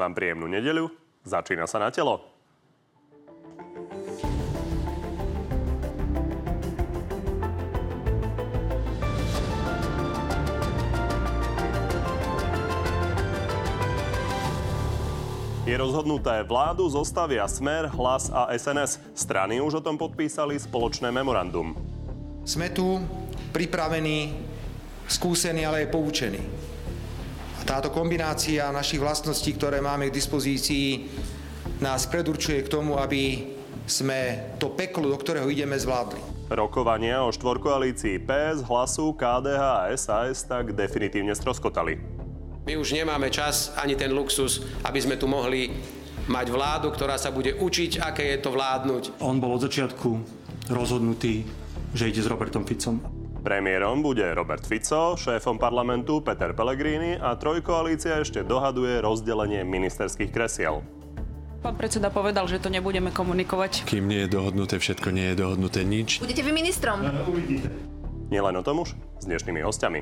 Prajem vám príjemnú nedeľu. Začína sa na telo. Je rozhodnuté, vládu zostavia Smer, Hlas a SNS. Strany už o tom podpísali spoločné memorandum. Sme tu pripravení, skúsení, ale aj poučení. A táto kombinácia našich vlastností, ktoré máme k dispozícii, nás predurčuje k tomu, aby sme to peklo, do ktorého ideme, zvládli. Rokovania o štvorkoalícii PS, Hlasu, KDH a SAS tak definitívne stroskotali. My už nemáme čas ani ten luxus, aby sme tu mohli mať vládu, ktorá sa bude učiť, aké je to vládnuť. On bol od začiatku rozhodnutý, že ide s Robertom Ficom. Premiérom bude Robert Fico, šéfom parlamentu Peter Pellegrini a trojkoalícia ešte dohaduje rozdelenie ministerských kresiel. Pán predseda povedal, že to nebudeme komunikovať. Kým nie je dohodnuté všetko, nie je dohodnuté nič. Budete vy ministrom? Nielen o tom už s dnešnými hostiami.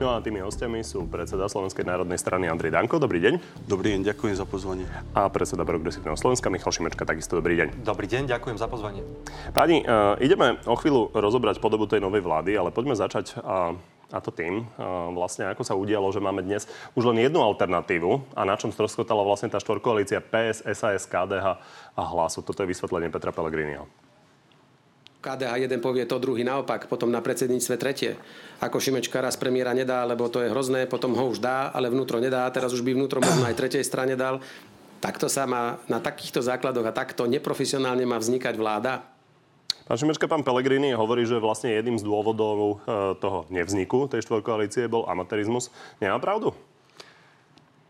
No a tými hostiami sú predseda Slovenskej národnej strany Andrej Danko. Dobrý deň. Dobrý deň, ďakujem za pozvanie. A predseda Progresívneho Slovenska Michal Šimečka. Takisto dobrý deň. Dobrý deň, ďakujem za pozvanie. Páni, uh, ideme o chvíľu rozobrať podobu tej novej vlády, ale poďme začať uh, a to tým, uh, vlastne ako sa udialo, že máme dnes už len jednu alternatívu a na čom stroskotala vlastne tá štvorkoalícia PS, SAS, KDH a Hlasu. Toto je vysvetlenie Petra Pellegriniho. KDH jeden povie to, druhý naopak, potom na predsedníctve tretie. Ako Šimečka raz premiéra nedá, lebo to je hrozné, potom ho už dá, ale vnútro nedá, teraz už by vnútro možno aj tretej strane dal. Takto sa má, na takýchto základoch a takto neprofesionálne má vznikať vláda. Pán Šimečka, pán Pellegrini hovorí, že vlastne jedným z dôvodov e, toho nevzniku tej štvorkoalície bol amatérizmus. Nemá pravdu?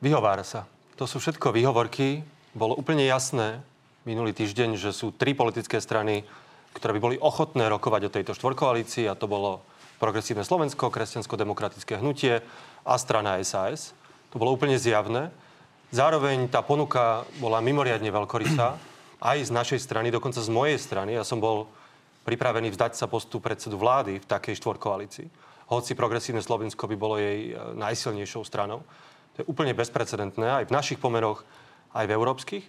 Vyhovára sa. To sú všetko výhovorky. Bolo úplne jasné minulý týždeň, že sú tri politické strany, ktoré by boli ochotné rokovať o tejto štvorkoalícii a to bolo Progresívne Slovensko, Kresťansko-demokratické hnutie a strana SAS. To bolo úplne zjavné. Zároveň tá ponuka bola mimoriadne veľkorysá aj z našej strany, dokonca z mojej strany. Ja som bol pripravený vzdať sa postu predsedu vlády v takej štvorkoalícii. Hoci Progresívne Slovensko by bolo jej e, najsilnejšou stranou. To je úplne bezprecedentné aj v našich pomeroch, aj v európskych.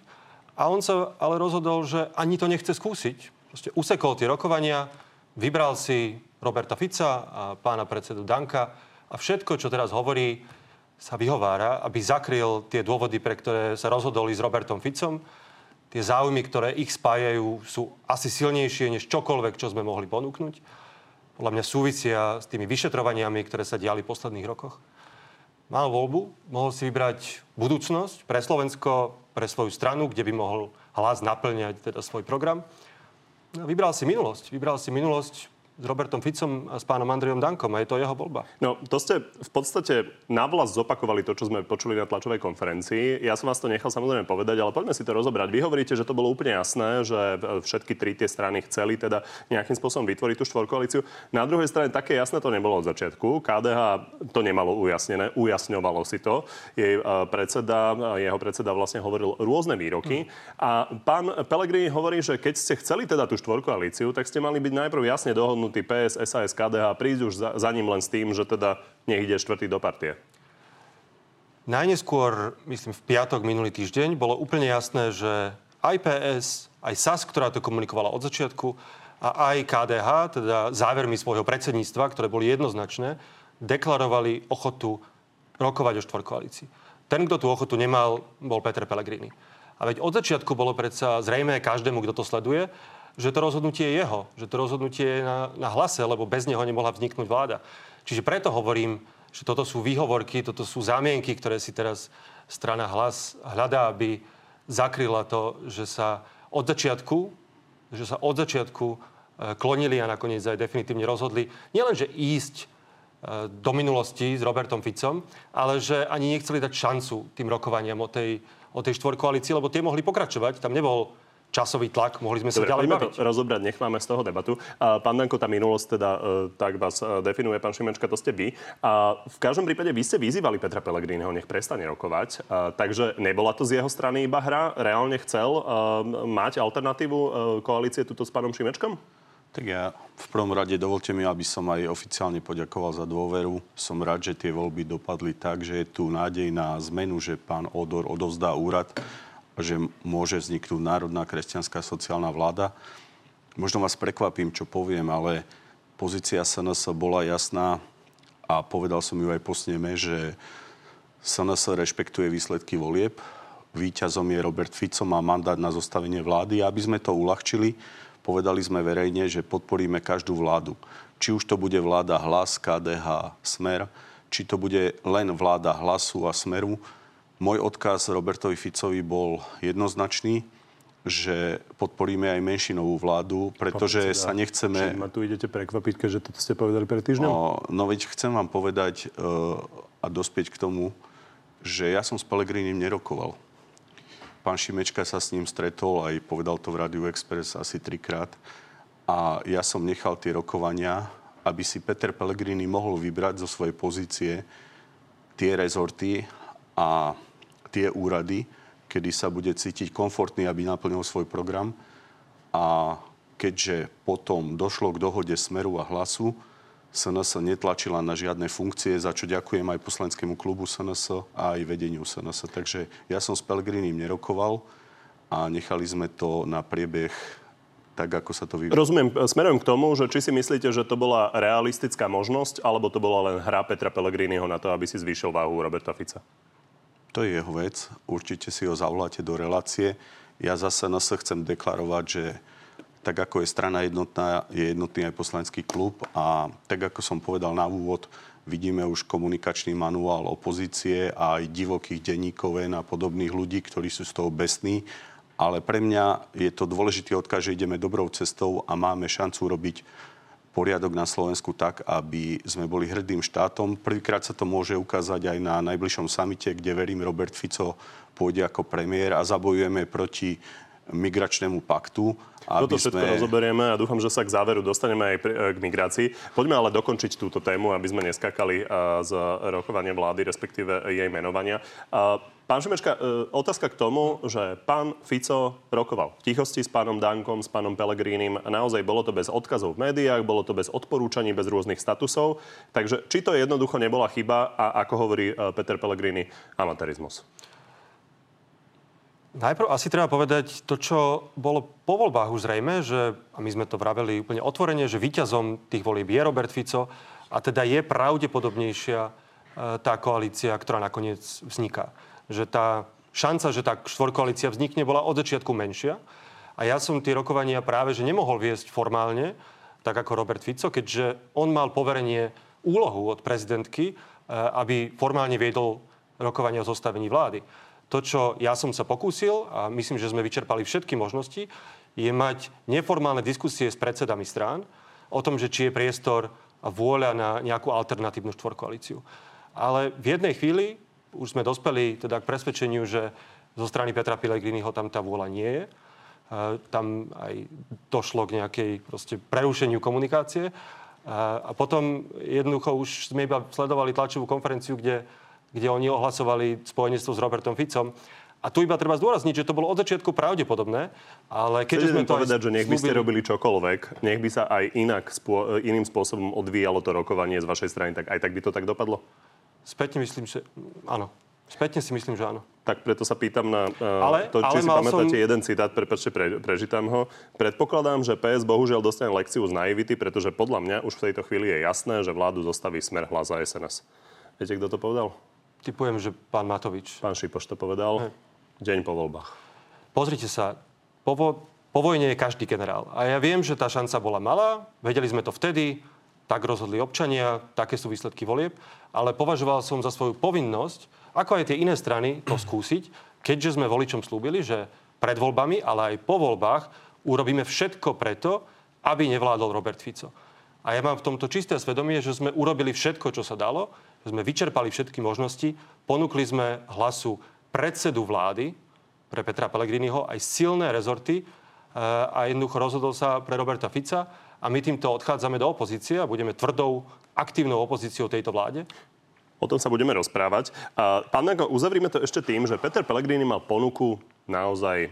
A on sa ale rozhodol, že ani to nechce skúsiť, proste usekol tie rokovania, vybral si Roberta Fica a pána predsedu Danka a všetko, čo teraz hovorí, sa vyhovára, aby zakryl tie dôvody, pre ktoré sa rozhodoli s Robertom Ficom. Tie záujmy, ktoré ich spájajú, sú asi silnejšie než čokoľvek, čo sme mohli ponúknuť. Podľa mňa súvisia s tými vyšetrovaniami, ktoré sa diali v posledných rokoch. Mal voľbu, mohol si vybrať budúcnosť pre Slovensko, pre svoju stranu, kde by mohol hlas naplňať teda svoj program. No, vybral si minulosť. Vybral si minulosť s Robertom Ficom a s pánom Andrejom Dankom a je to jeho voľba. No, to ste v podstate navlas zopakovali to, čo sme počuli na tlačovej konferencii. Ja som vás to nechal samozrejme povedať, ale poďme si to rozobrať. Vy hovoríte, že to bolo úplne jasné, že všetky tri tie strany chceli teda nejakým spôsobom vytvoriť tú štvorkoalíciu. Na druhej strane také jasné to nebolo od začiatku. KDH to nemalo ujasnené, ujasňovalo si to. Jej e, predseda, jeho predseda vlastne hovoril rôzne výroky. A pán Pellegrini hovorí, že keď ste chceli teda tú štvorkoalíciu, tak ste mali byť najprv jasne dohodnutí dohodnutý PS, SAS, KDH prísť už za, za ním len s tým, že teda nech ide štvrtý do partie? Najneskôr, myslím, v piatok minulý týždeň bolo úplne jasné, že aj PS, aj SAS, ktorá to komunikovala od začiatku, a aj KDH, teda závermi svojho predsedníctva, ktoré boli jednoznačné, deklarovali ochotu rokovať o štvorkoalícii. Ten, kto tú ochotu nemal, bol Peter Pellegrini. A veď od začiatku bolo predsa zrejme každému, kto to sleduje, že to rozhodnutie je jeho, že to rozhodnutie je na, na hlase, lebo bez neho nemohla vzniknúť vláda. Čiže preto hovorím, že toto sú výhovorky, toto sú zámienky, ktoré si teraz strana hlas hľadá, aby zakryla to, že sa od začiatku, že sa od začiatku e, klonili a nakoniec aj definitívne rozhodli nielenže ísť e, do minulosti s Robertom Ficom, ale že ani nechceli dať šancu tým rokovaniam o tej, o tej štvorkoalícii, lebo tie mohli pokračovať. Tam nebol časový tlak, mohli sme sa Dobre, ďalej baviť. rozobrať, nech máme z toho debatu. Pán Danko, tá minulosť teda e, tak vás e, definuje, pán Šimečka, to ste vy. A v každom prípade vy ste vyzývali Petra Pellegriniho, nech prestane rokovať. A, takže nebola to z jeho strany iba hra? Reálne chcel a, e, mať alternatívu a, koalície tuto s pánom Šimečkom? Tak ja v prvom rade dovolte mi, aby som aj oficiálne poďakoval za dôveru. Som rád, že tie voľby dopadli tak, že je tu nádej na zmenu, že pán Odor odovzdá úrad že môže vzniknúť národná kresťanská sociálna vláda. Možno vás prekvapím, čo poviem, ale pozícia SNS bola jasná a povedal som ju aj po sneme, že SNS rešpektuje výsledky volieb. Výťazom je Robert Fico, má mandát na zostavenie vlády. Aby sme to uľahčili, Povedali sme verejne, že podporíme každú vládu. Či už to bude vláda Hlas, KDH, Smer, či to bude len vláda Hlasu a Smeru. Môj odkaz Robertovi Ficovi bol jednoznačný, že podporíme aj menšinovú vládu, pretože sa nechceme... Či ma tu idete prekvapiť, keďže toto ste povedali pred týždňom? No, no veď chcem vám povedať uh, a dospieť k tomu, že ja som s Pelegrínim nerokoval. Pán Šimečka sa s ním stretol, aj povedal to v Radio Express asi trikrát. A ja som nechal tie rokovania, aby si Peter Pellegrini mohol vybrať zo svojej pozície tie rezorty a tie úrady, kedy sa bude cítiť komfortný, aby naplnil svoj program. A keďže potom došlo k dohode Smeru a Hlasu, SNS netlačila na žiadne funkcie, za čo ďakujem aj poslanskému klubu SNS a aj vedeniu SNS. Takže ja som s Pellegrinim nerokoval a nechali sme to na priebeh tak, ako sa to vyvíja. Rozumiem. Smerujem k tomu, že či si myslíte, že to bola realistická možnosť, alebo to bola len hra Petra Pellegriniho na to, aby si zvýšil váhu Roberta Fica? To je jeho vec. Určite si ho zavoláte do relácie. Ja zase nás chcem deklarovať, že tak ako je strana jednotná, je jednotný aj poslanecký klub a tak ako som povedal na úvod, vidíme už komunikačný manuál opozície a aj divokých denníkov a podobných ľudí, ktorí sú z toho besní. Ale pre mňa je to dôležitý odkaz, že ideme dobrou cestou a máme šancu robiť poriadok na Slovensku tak, aby sme boli hrdým štátom. Prvýkrát sa to môže ukázať aj na najbližšom samite, kde verím Robert Fico pôjde ako premiér a zabojujeme proti migračnému paktu. Aby Toto všetko sme... rozoberieme a dúfam, že sa k záveru dostaneme aj k migrácii. Poďme ale dokončiť túto tému, aby sme neskakali z rokovania vlády, respektíve jej menovania. Pán Šimečka, otázka k tomu, že pán Fico rokoval v tichosti s pánom Dankom, s pánom Pelegrínim. Naozaj bolo to bez odkazov v médiách, bolo to bez odporúčaní, bez rôznych statusov. Takže či to jednoducho nebola chyba a ako hovorí Peter Pellegrini, amatérizmus? Najprv asi treba povedať to, čo bolo po voľbách už zrejme, že, a my sme to vraveli úplne otvorene, že víťazom tých volieb je Robert Fico a teda je pravdepodobnejšia e, tá koalícia, ktorá nakoniec vzniká. Že tá šanca, že tá štvorkoalícia vznikne, bola od začiatku menšia. A ja som tie rokovania práve, že nemohol viesť formálne, tak ako Robert Fico, keďže on mal poverenie úlohu od prezidentky, e, aby formálne viedol rokovanie o zostavení vlády. To, čo ja som sa pokúsil, a myslím, že sme vyčerpali všetky možnosti, je mať neformálne diskusie s predsedami strán o tom, že či je priestor a vôľa na nejakú alternatívnu štvorkoalíciu. Ale v jednej chvíli už sme dospeli teda k presvedčeniu, že zo strany Petra Pilegriniho tam tá vôľa nie je. Tam aj došlo k nejakej proste prerušeniu komunikácie. A potom jednoducho už sme iba sledovali tlačovú konferenciu, kde kde oni ohlasovali spojenectvo s Robertom Ficom. A tu iba treba zdôrazniť, že to bolo od začiatku pravdepodobné, ale keď sme to povedať, že nech by ste robili čokoľvek, nech by sa aj inak, spô, iným spôsobom odvíjalo to rokovanie z vašej strany, tak aj tak by to tak dopadlo? Spätne myslím, že áno. Spätne si myslím, že áno. Tak preto sa pýtam na uh, ale, to, či ale si pamätáte som... jeden citát, prepáčte, pre, prežitám ho. Predpokladám, že PS bohužiaľ dostane lekciu z naivity, pretože podľa mňa už v tejto chvíli je jasné, že vládu zostaví smer hlas a SNS. Viete, kto to povedal? Typujem, že pán Matovič. Pán Šipoš to povedal. He. Deň po voľbách. Pozrite sa, po, vo, po vojne je každý generál. A ja viem, že tá šanca bola malá, vedeli sme to vtedy, tak rozhodli občania, také sú výsledky volieb, ale považoval som za svoju povinnosť, ako aj tie iné strany, to skúsiť, keďže sme voličom slúbili, že pred voľbami, ale aj po voľbách urobíme všetko preto, aby nevládol Robert Fico. A ja mám v tomto čisté svedomie, že sme urobili všetko, čo sa dalo, sme vyčerpali všetky možnosti, ponúkli sme hlasu predsedu vlády pre Petra Pellegriniho aj silné rezorty eh, a jednoducho rozhodol sa pre Roberta Fica a my týmto odchádzame do opozície a budeme tvrdou, aktívnou opozíciou tejto vláde. O tom sa budeme rozprávať. A, pán Nago, uzavrime to ešte tým, že Peter Pellegrini mal ponuku naozaj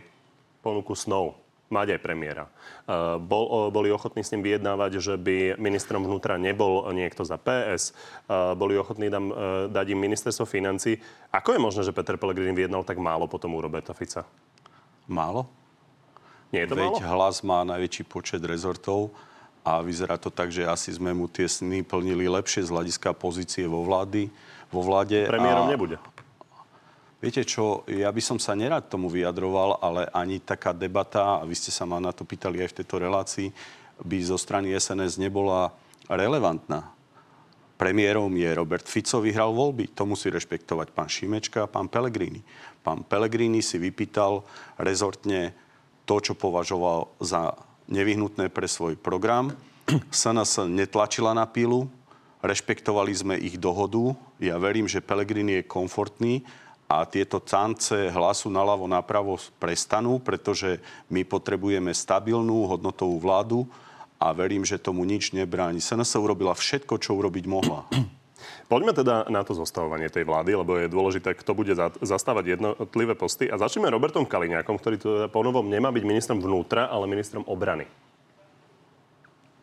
ponuku snov mať aj premiéra. Uh, bol, boli ochotní s ním vyjednávať, že by ministrom vnútra nebol niekto za PS, uh, boli ochotní uh, dať im ministerstvo financí. Ako je možné, že Peter Pellegrini vyjednal tak málo potom u Roberta Fica? Málo? Nie je to Veď málo? hlas má najväčší počet rezortov a vyzerá to tak, že asi sme mu tie sny plnili lepšie z hľadiska pozície vo, vlády, vo vláde. Premiérom a... nebude. Viete čo, ja by som sa nerad tomu vyjadroval, ale ani taká debata, a vy ste sa ma na to pýtali aj v tejto relácii, by zo strany SNS nebola relevantná. Premiérom je Robert Fico, vyhral voľby. To musí rešpektovať pán Šimečka a pán Pellegrini. Pán Pellegrini si vypýtal rezortne to, čo považoval za nevyhnutné pre svoj program. SNS netlačila na pílu, rešpektovali sme ich dohodu. Ja verím, že Pellegrini je komfortný a tieto tance hlasu naľavo napravo prestanú, pretože my potrebujeme stabilnú hodnotovú vládu a verím, že tomu nič nebráni. SNS urobila všetko, čo urobiť mohla. Poďme teda na to zostavovanie tej vlády, lebo je dôležité, kto bude za, zastávať jednotlivé posty. A začneme Robertom Kaliňákom, ktorý tu ponovom nemá byť ministrom vnútra, ale ministrom obrany.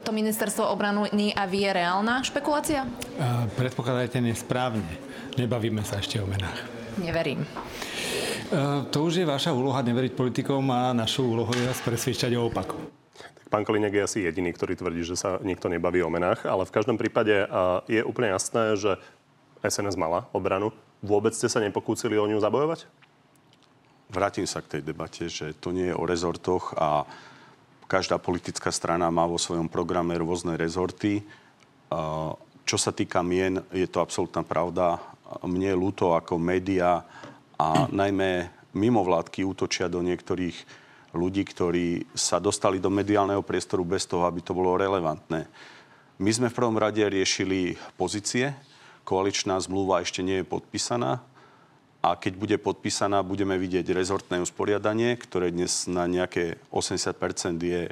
To ministerstvo obrany a vie reálna špekulácia? Uh, predpokladajte nesprávne. Nebavíme sa ešte o menách. Neverím. Uh, to už je vaša úloha neveriť politikom a našu úlohu je vás presviečať o opaku. Pán Kalinek je asi jediný, ktorý tvrdí, že sa nikto nebaví o menách, ale v každom prípade uh, je úplne jasné, že SNS mala obranu. Vôbec ste sa nepokúsili o ňu zabojovať? Vrátim sa k tej debate, že to nie je o rezortoch a každá politická strana má vo svojom programe rôzne rezorty. Uh, čo sa týka mien, je to absolútna pravda mne ľúto ako média a najmä mimovládky útočia do niektorých ľudí, ktorí sa dostali do mediálneho priestoru bez toho, aby to bolo relevantné. My sme v prvom rade riešili pozície. Koaličná zmluva ešte nie je podpísaná. A keď bude podpísaná, budeme vidieť rezortné usporiadanie, ktoré dnes na nejaké 80% je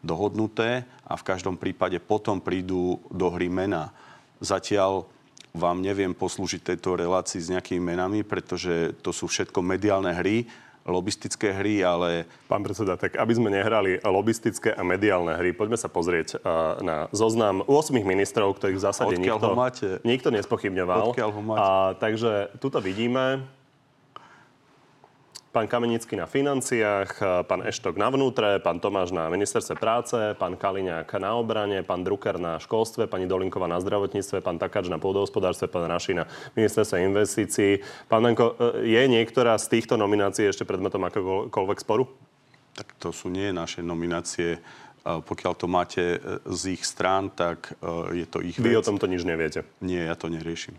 dohodnuté a v každom prípade potom prídu do hry mena. Zatiaľ vám neviem poslúžiť tejto relácii s nejakými menami, pretože to sú všetko mediálne hry, lobistické hry, ale... Pán predseda, tak aby sme nehrali lobistické a mediálne hry, poďme sa pozrieť uh, na zoznam 8 ministrov, ktorých v zásade Odkiaľ nikto, ho máte? nikto nespochybňoval. Odkiaľ ho máte? A, takže tuto vidíme pán Kamenický na financiách, pán Eštok na vnútre, pán Tomáš na ministerstve práce, pán Kaliňák na obrane, pán Drucker na školstve, pani Dolinková na zdravotníctve, pán Takáč na pôdohospodárstve, pán Raši na ministerstve investícií. Pán Danko, je niektorá z týchto nominácií ešte predmetom akokoľvek sporu? Tak to sú nie naše nominácie. Pokiaľ to máte e, z ich strán, tak je to ich Vy vec. o tomto nič neviete? Nie, ja to neriešim.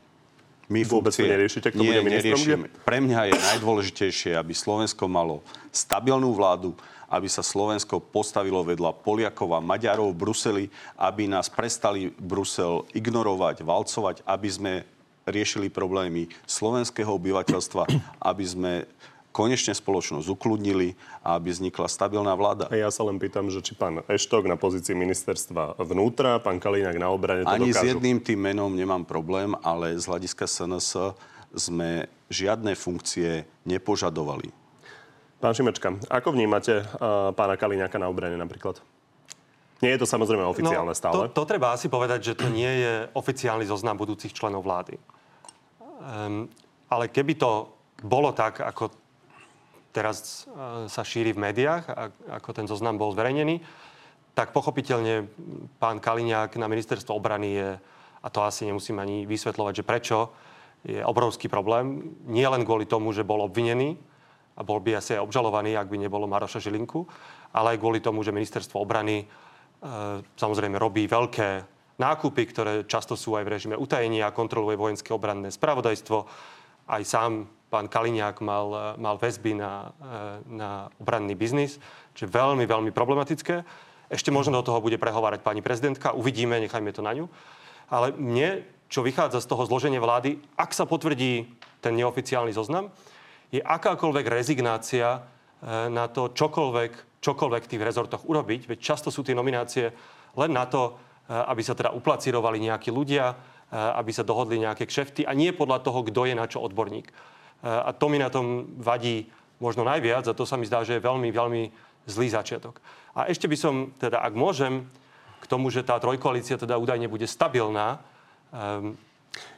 My Vôbec to neriešite, kto nie, bude ministrom? Pre mňa je najdôležitejšie, aby Slovensko malo stabilnú vládu, aby sa Slovensko postavilo vedľa Poliakov a Maďarov v Bruseli, aby nás prestali Brusel ignorovať, valcovať, aby sme riešili problémy slovenského obyvateľstva, aby sme konečne spoločnosť ukludnili a aby vznikla stabilná vláda. A ja sa len pýtam, že či pán Eštok na pozícii ministerstva vnútra, pán Kaliňák na obrane to Ani dokážu. s jedným tým menom nemám problém, ale z hľadiska SNS sme žiadne funkcie nepožadovali. Pán Šimečka, ako vnímate uh, pána Kaliňáka na obrane napríklad? Nie je to samozrejme oficiálne no, stále. To, to treba asi povedať, že to nie je oficiálny zoznam budúcich členov vlády. Um, ale keby to bolo tak, ako teraz uh, sa šíri v médiách, ako ten zoznam bol zverejnený, tak pochopiteľne pán Kaliňák na ministerstvo obrany je, a to asi nemusím ani vysvetľovať, že prečo, je obrovský problém. Nie len kvôli tomu, že bol obvinený a bol by asi aj obžalovaný, ak by nebolo Maroša Žilinku, ale aj kvôli tomu, že ministerstvo obrany e, samozrejme robí veľké nákupy, ktoré často sú aj v režime utajenia, kontroluje vojenské obranné spravodajstvo. Aj sám pán Kaliňák mal, mal väzby na, na obranný biznis, čo je veľmi, veľmi problematické. Ešte možno do toho bude prehovárať pani prezidentka. Uvidíme, nechajme to na ňu. Ale mne, čo vychádza z toho zloženia vlády, ak sa potvrdí ten neoficiálny zoznam, je akákoľvek rezignácia na to čokoľvek, čokoľvek v tých rezortoch urobiť. Veď často sú tie nominácie len na to, aby sa teda uplacírovali nejakí ľudia, aby sa dohodli nejaké kšefty a nie podľa toho, kto je na čo odborník. A to mi na tom vadí možno najviac a to sa mi zdá, že je veľmi, veľmi zlý začiatok. A ešte by som, teda ak môžem, k tomu, že tá trojkoalícia teda údajne bude stabilná, um,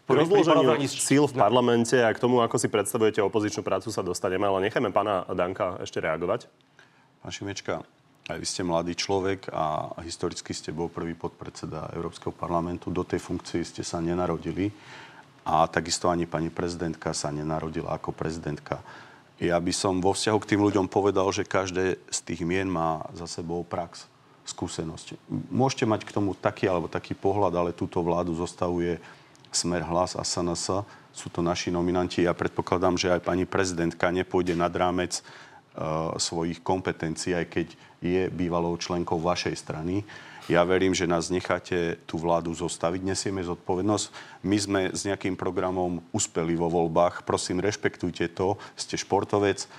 k rozloženiu síl v parlamente a k tomu, ako si predstavujete opozičnú prácu, sa dostaneme, ale nechajme pána Danka ešte reagovať. Pán Šimečka, aj vy ste mladý človek a historicky ste bol prvý podpredseda Európskeho parlamentu. Do tej funkcie ste sa nenarodili a takisto ani pani prezidentka sa nenarodila ako prezidentka. Ja by som vo vzťahu k tým ľuďom povedal, že každé z tých mien má za sebou prax, skúsenosť. Môžete mať k tomu taký alebo taký pohľad, ale túto vládu zostavuje Smer, Hlas a SNS. Sú to naši nominanti. Ja predpokladám, že aj pani prezidentka nepôjde nad rámec uh, svojich kompetencií, aj keď je bývalou členkou vašej strany. Ja verím, že nás necháte tú vládu zostaviť, nesieme zodpovednosť. My sme s nejakým programom uspeli vo voľbách. Prosím, rešpektujte to. Ste športovec,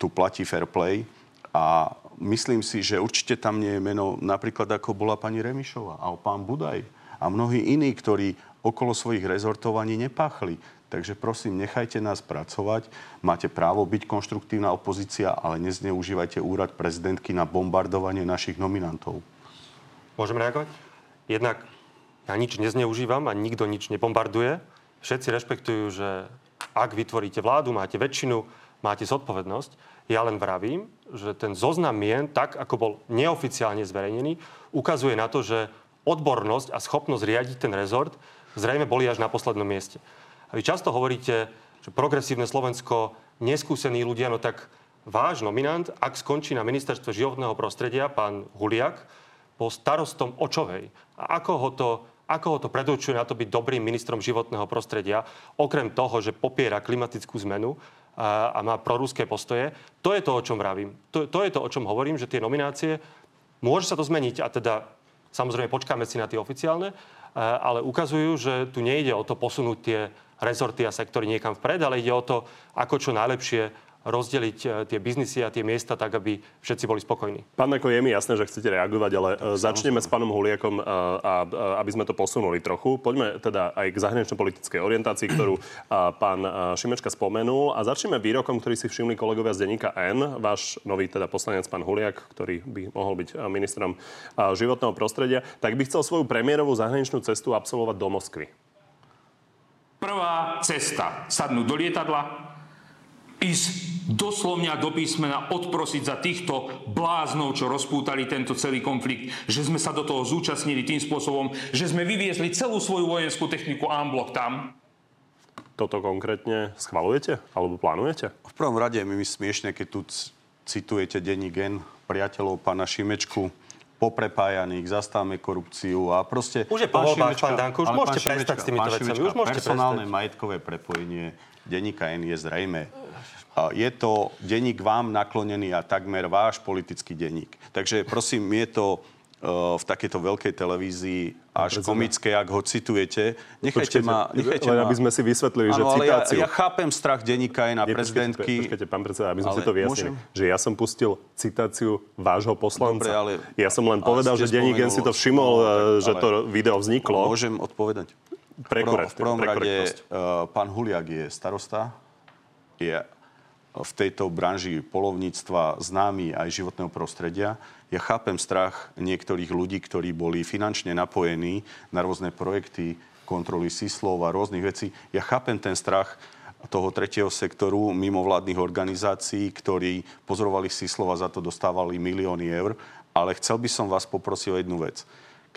tu platí fair play. A myslím si, že určite tam nie je meno napríklad ako bola pani Remišová a pán Budaj a mnohí iní, ktorí okolo svojich rezortov ani nepáchli. Takže prosím, nechajte nás pracovať. Máte právo byť konštruktívna opozícia, ale nezneužívajte úrad prezidentky na bombardovanie našich nominantov. Môžem reagovať? Jednak ja nič nezneužívam a nikto nič nebombarduje. Všetci rešpektujú, že ak vytvoríte vládu, máte väčšinu, máte zodpovednosť. Ja len vravím, že ten zoznam mien, tak ako bol neoficiálne zverejnený, ukazuje na to, že odbornosť a schopnosť riadiť ten rezort zrejme boli až na poslednom mieste. A vy často hovoríte, že progresívne Slovensko, neskúsení ľudia, no tak váš nominant, ak skončí na ministerstve životného prostredia, pán Huliak, bol starostom Očovej. A ako ho to, ako ho to predurčuje na to byť dobrým ministrom životného prostredia, okrem toho, že popiera klimatickú zmenu a, a má proruské postoje. To je to, o čom vravím. To, to je to, o čom hovorím, že tie nominácie, môže sa to zmeniť a teda samozrejme počkáme si na tie oficiálne, ale ukazujú, že tu nejde o to posunúť tie rezorty a sektory niekam vpred, ale ide o to, ako čo najlepšie rozdeliť e, tie biznisy a tie miesta tak, aby všetci boli spokojní. Pán Meko, je mi jasné, že chcete reagovať, ale e, začneme s pánom Huliakom, a, e, a, aby sme to posunuli trochu. Poďme teda aj k zahranično-politickej orientácii, ktorú a, pán Šimečka spomenul. A začneme výrokom, ktorý si všimli kolegovia z denníka N. Váš nový teda poslanec, pán Huliak, ktorý by mohol byť ministrom životného prostredia, tak by chcel svoju premiérovú zahraničnú cestu absolvovať do Moskvy. Prvá cesta. Sadnúť do lietadla, ísť doslovne do písmena odprosiť za týchto bláznov, čo rozpútali tento celý konflikt, že sme sa do toho zúčastnili tým spôsobom, že sme vyviezli celú svoju vojenskú techniku Amblok tam. Toto konkrétne schvalujete alebo plánujete? V prvom rade mi smiešne, keď tu citujete denní gen priateľov pána Šimečku, poprepájaných, zastavme korupciu a proste... Už je po voľbách, pán Danko, už môžete prestať s týmito vecami. Už môžete personálne prestať. majetkové prepojenie denníka N je zrejme. Je to denník vám naklonený a takmer váš politický denník. Takže prosím, je to e, v takejto veľkej televízii až komické, ak ho citujete. Nechajte ma... Nechajte ma... aby sme si vysvetlili, že citáciu... Ja, ja chápem strach denníka aj na Nie, prezidentky. Počkajte, pán predseda, aby sme si to vyjasnili. Môžem? Že ja som pustil citáciu vášho poslanca. Dobre, ale, ja som len povedal, že denník si to všimol, no, tak, že to video vzniklo. Môžem odpovedať? Pre v prvom rade, uh, pán Huliak je starosta, je v tejto branži polovníctva známy aj životného prostredia. Ja chápem strach niektorých ľudí, ktorí boli finančne napojení na rôzne projekty, kontroly síslov a rôznych vecí. Ja chápem ten strach toho tretieho sektoru mimovládnych organizácií, ktorí pozorovali síslov a za to dostávali milióny eur. Ale chcel by som vás poprosiť o jednu vec.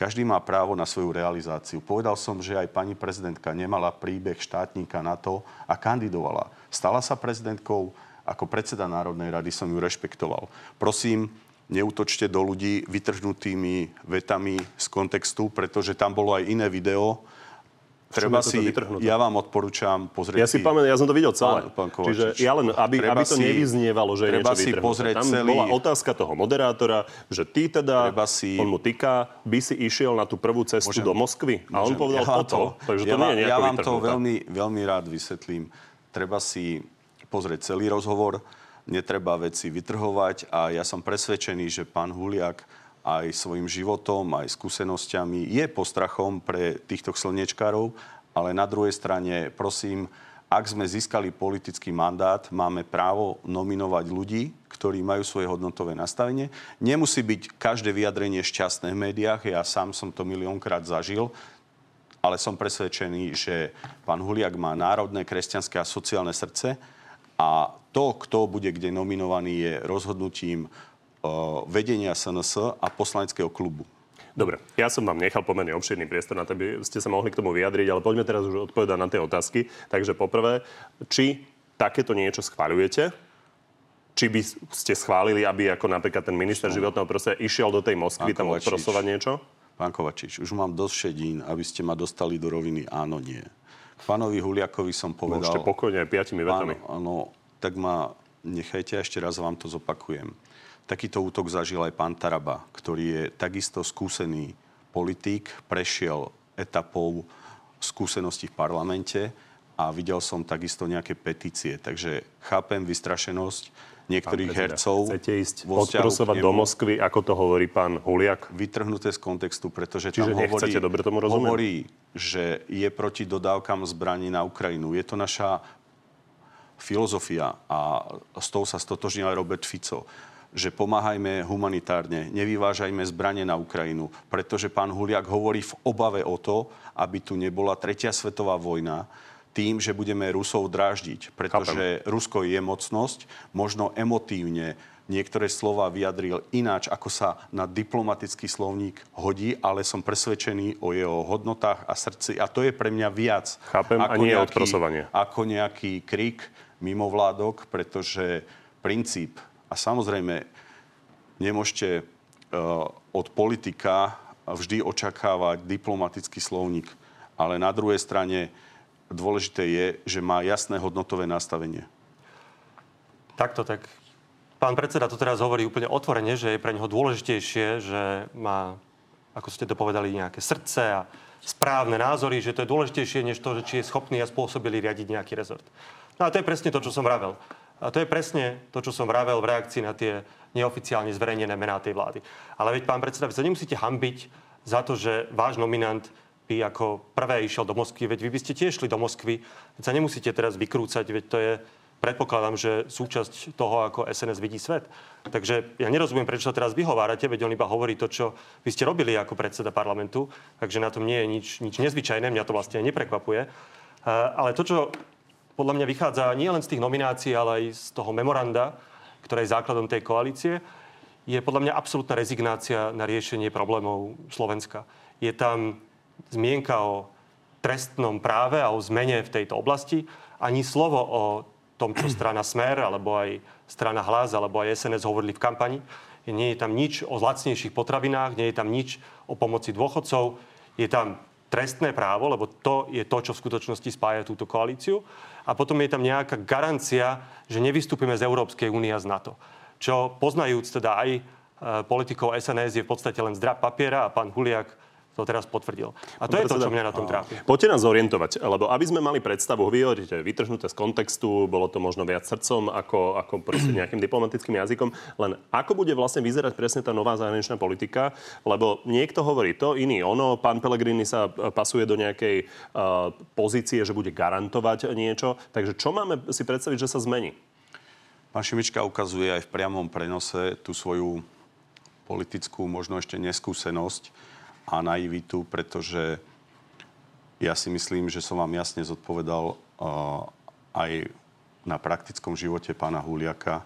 Každý má právo na svoju realizáciu. Povedal som, že aj pani prezidentka nemala príbeh štátnika na to a kandidovala. Stala sa prezidentkou, ako predseda Národnej rady som ju rešpektoval. Prosím, neutočte do ľudí vytrhnutými vetami z kontextu, pretože tam bolo aj iné video, Treba si, ja vám odporúčam pozrieť Ja si pamätám, ja som to videl celé. Pán, pán Čiže ja len, aby, aby to si, nevyznievalo, že je niečo si pozrieť Tam celý... bola otázka toho moderátora, že ty teda, si... on mu týka, by si išiel na tú prvú cestu môžem, do Moskvy. A on povedal ja toto. Takže ja to nie je Ja vám to veľmi, veľmi rád vysvetlím. Treba si pozrieť celý rozhovor, netreba veci vytrhovať a ja som presvedčený, že pán Huliak aj svojim životom, aj skúsenosťami je postrachom pre týchto slnečkárov, ale na druhej strane prosím, ak sme získali politický mandát, máme právo nominovať ľudí, ktorí majú svoje hodnotové nastavenie. Nemusí byť každé vyjadrenie šťastné v médiách, ja sám som to miliónkrát zažil, ale som presvedčený, že pán Huliak má národné, kresťanské a sociálne srdce a to, kto bude kde nominovaný, je rozhodnutím vedenia SNS a poslaneckého klubu. Dobre, ja som vám nechal pomerne obširný priestor na to, aby ste sa mohli k tomu vyjadriť, ale poďme teraz už odpovedať na tie otázky. Takže poprvé, či takéto niečo schváľujete? Či by ste schválili, aby ako napríklad ten minister životného prostredia išiel do tej Moskvy tam odprosovať niečo? Pán Kovačič, už mám dosť šedín, aby ste ma dostali do roviny áno, nie. Pánovi Huliakovi som povedal... Môžete pokojne aj piatimi vetami. Áno, áno, tak ma nechajte, ešte raz vám to zopakujem. Takýto útok zažil aj pán Taraba, ktorý je takisto skúsený politík, prešiel etapou skúseností v parlamente a videl som takisto nejaké petície. Takže chápem vystrašenosť niektorých hercov. Chcete ísť odprosovať do Moskvy, ako to hovorí pán Huliak? Vytrhnuté z kontextu, pretože Čiže tam hovorí, dobre tomu rozumiem? hovorí, že je proti dodávkam zbraní na Ukrajinu. Je to naša filozofia a s tou sa stotožnil aj Robert Fico že pomáhajme humanitárne, nevyvážajme zbranie na Ukrajinu, pretože pán Huliak hovorí v obave o to, aby tu nebola tretia svetová vojna, tým, že budeme Rusov dráždiť, pretože Chápem. Rusko je mocnosť, možno emotívne niektoré slova vyjadril ináč, ako sa na diplomatický slovník hodí, ale som presvedčený o jeho hodnotách a srdci. A to je pre mňa viac. Chápem, ako a nie nejaký, odprosovanie. Ako nejaký krik mimovládok, pretože princíp a samozrejme, nemôžete uh, od politika vždy očakávať diplomatický slovník. Ale na druhej strane dôležité je, že má jasné hodnotové nastavenie. Takto, tak pán predseda to teraz hovorí úplne otvorene, že je pre neho dôležitejšie, že má, ako ste to povedali, nejaké srdce a správne názory, že to je dôležitejšie než to, že či je schopný a spôsobili riadiť nejaký rezort. No a to je presne to, čo som vravel. A to je presne to, čo som vravel v reakcii na tie neoficiálne zverejnené mená tej vlády. Ale veď, pán predseda, vy sa nemusíte hambiť za to, že váš nominant by ako prvé išiel do Moskvy, veď vy by ste tiež šli do Moskvy, veď sa nemusíte teraz vykrúcať, veď to je, predpokladám, že súčasť toho, ako SNS vidí svet. Takže ja nerozumiem, prečo sa teraz vyhovárate, veď on iba hovorí to, čo vy ste robili ako predseda parlamentu, takže na tom nie je nič, nič nezvyčajné, mňa to vlastne neprekvapuje. Ale to, čo podľa mňa vychádza nie len z tých nominácií, ale aj z toho memoranda, ktoré je základom tej koalície, je podľa mňa absolútna rezignácia na riešenie problémov Slovenska. Je tam zmienka o trestnom práve a o zmene v tejto oblasti. Ani slovo o tom, čo strana Smer, alebo aj strana Hlas, alebo aj SNS hovorili v kampani. Nie je tam nič o zlacnejších potravinách, nie je tam nič o pomoci dôchodcov. Je tam trestné právo, lebo to je to, čo v skutočnosti spája túto koalíciu. A potom je tam nejaká garancia, že nevystúpime z Európskej únie a z NATO. Čo poznajúc teda aj e, politikov SNS je v podstate len zdrab papiera a pán Huliak to teraz potvrdil. A to je to, čo mňa na tom trápi. Poďte nás zorientovať, lebo aby sme mali predstavu, vy hovoríte vytrhnuté z kontextu, bolo to možno viac srdcom ako, ako proste nejakým diplomatickým jazykom, len ako bude vlastne vyzerať presne tá nová zahraničná politika, lebo niekto hovorí to, iný ono, pán Pellegrini sa pasuje do nejakej uh, pozície, že bude garantovať niečo, takže čo máme si predstaviť, že sa zmení? Pán Šimička ukazuje aj v priamom prenose tú svoju politickú, možno ešte neskúsenosť a naivitu, pretože ja si myslím, že som vám jasne zodpovedal uh, aj na praktickom živote pána Huliaka,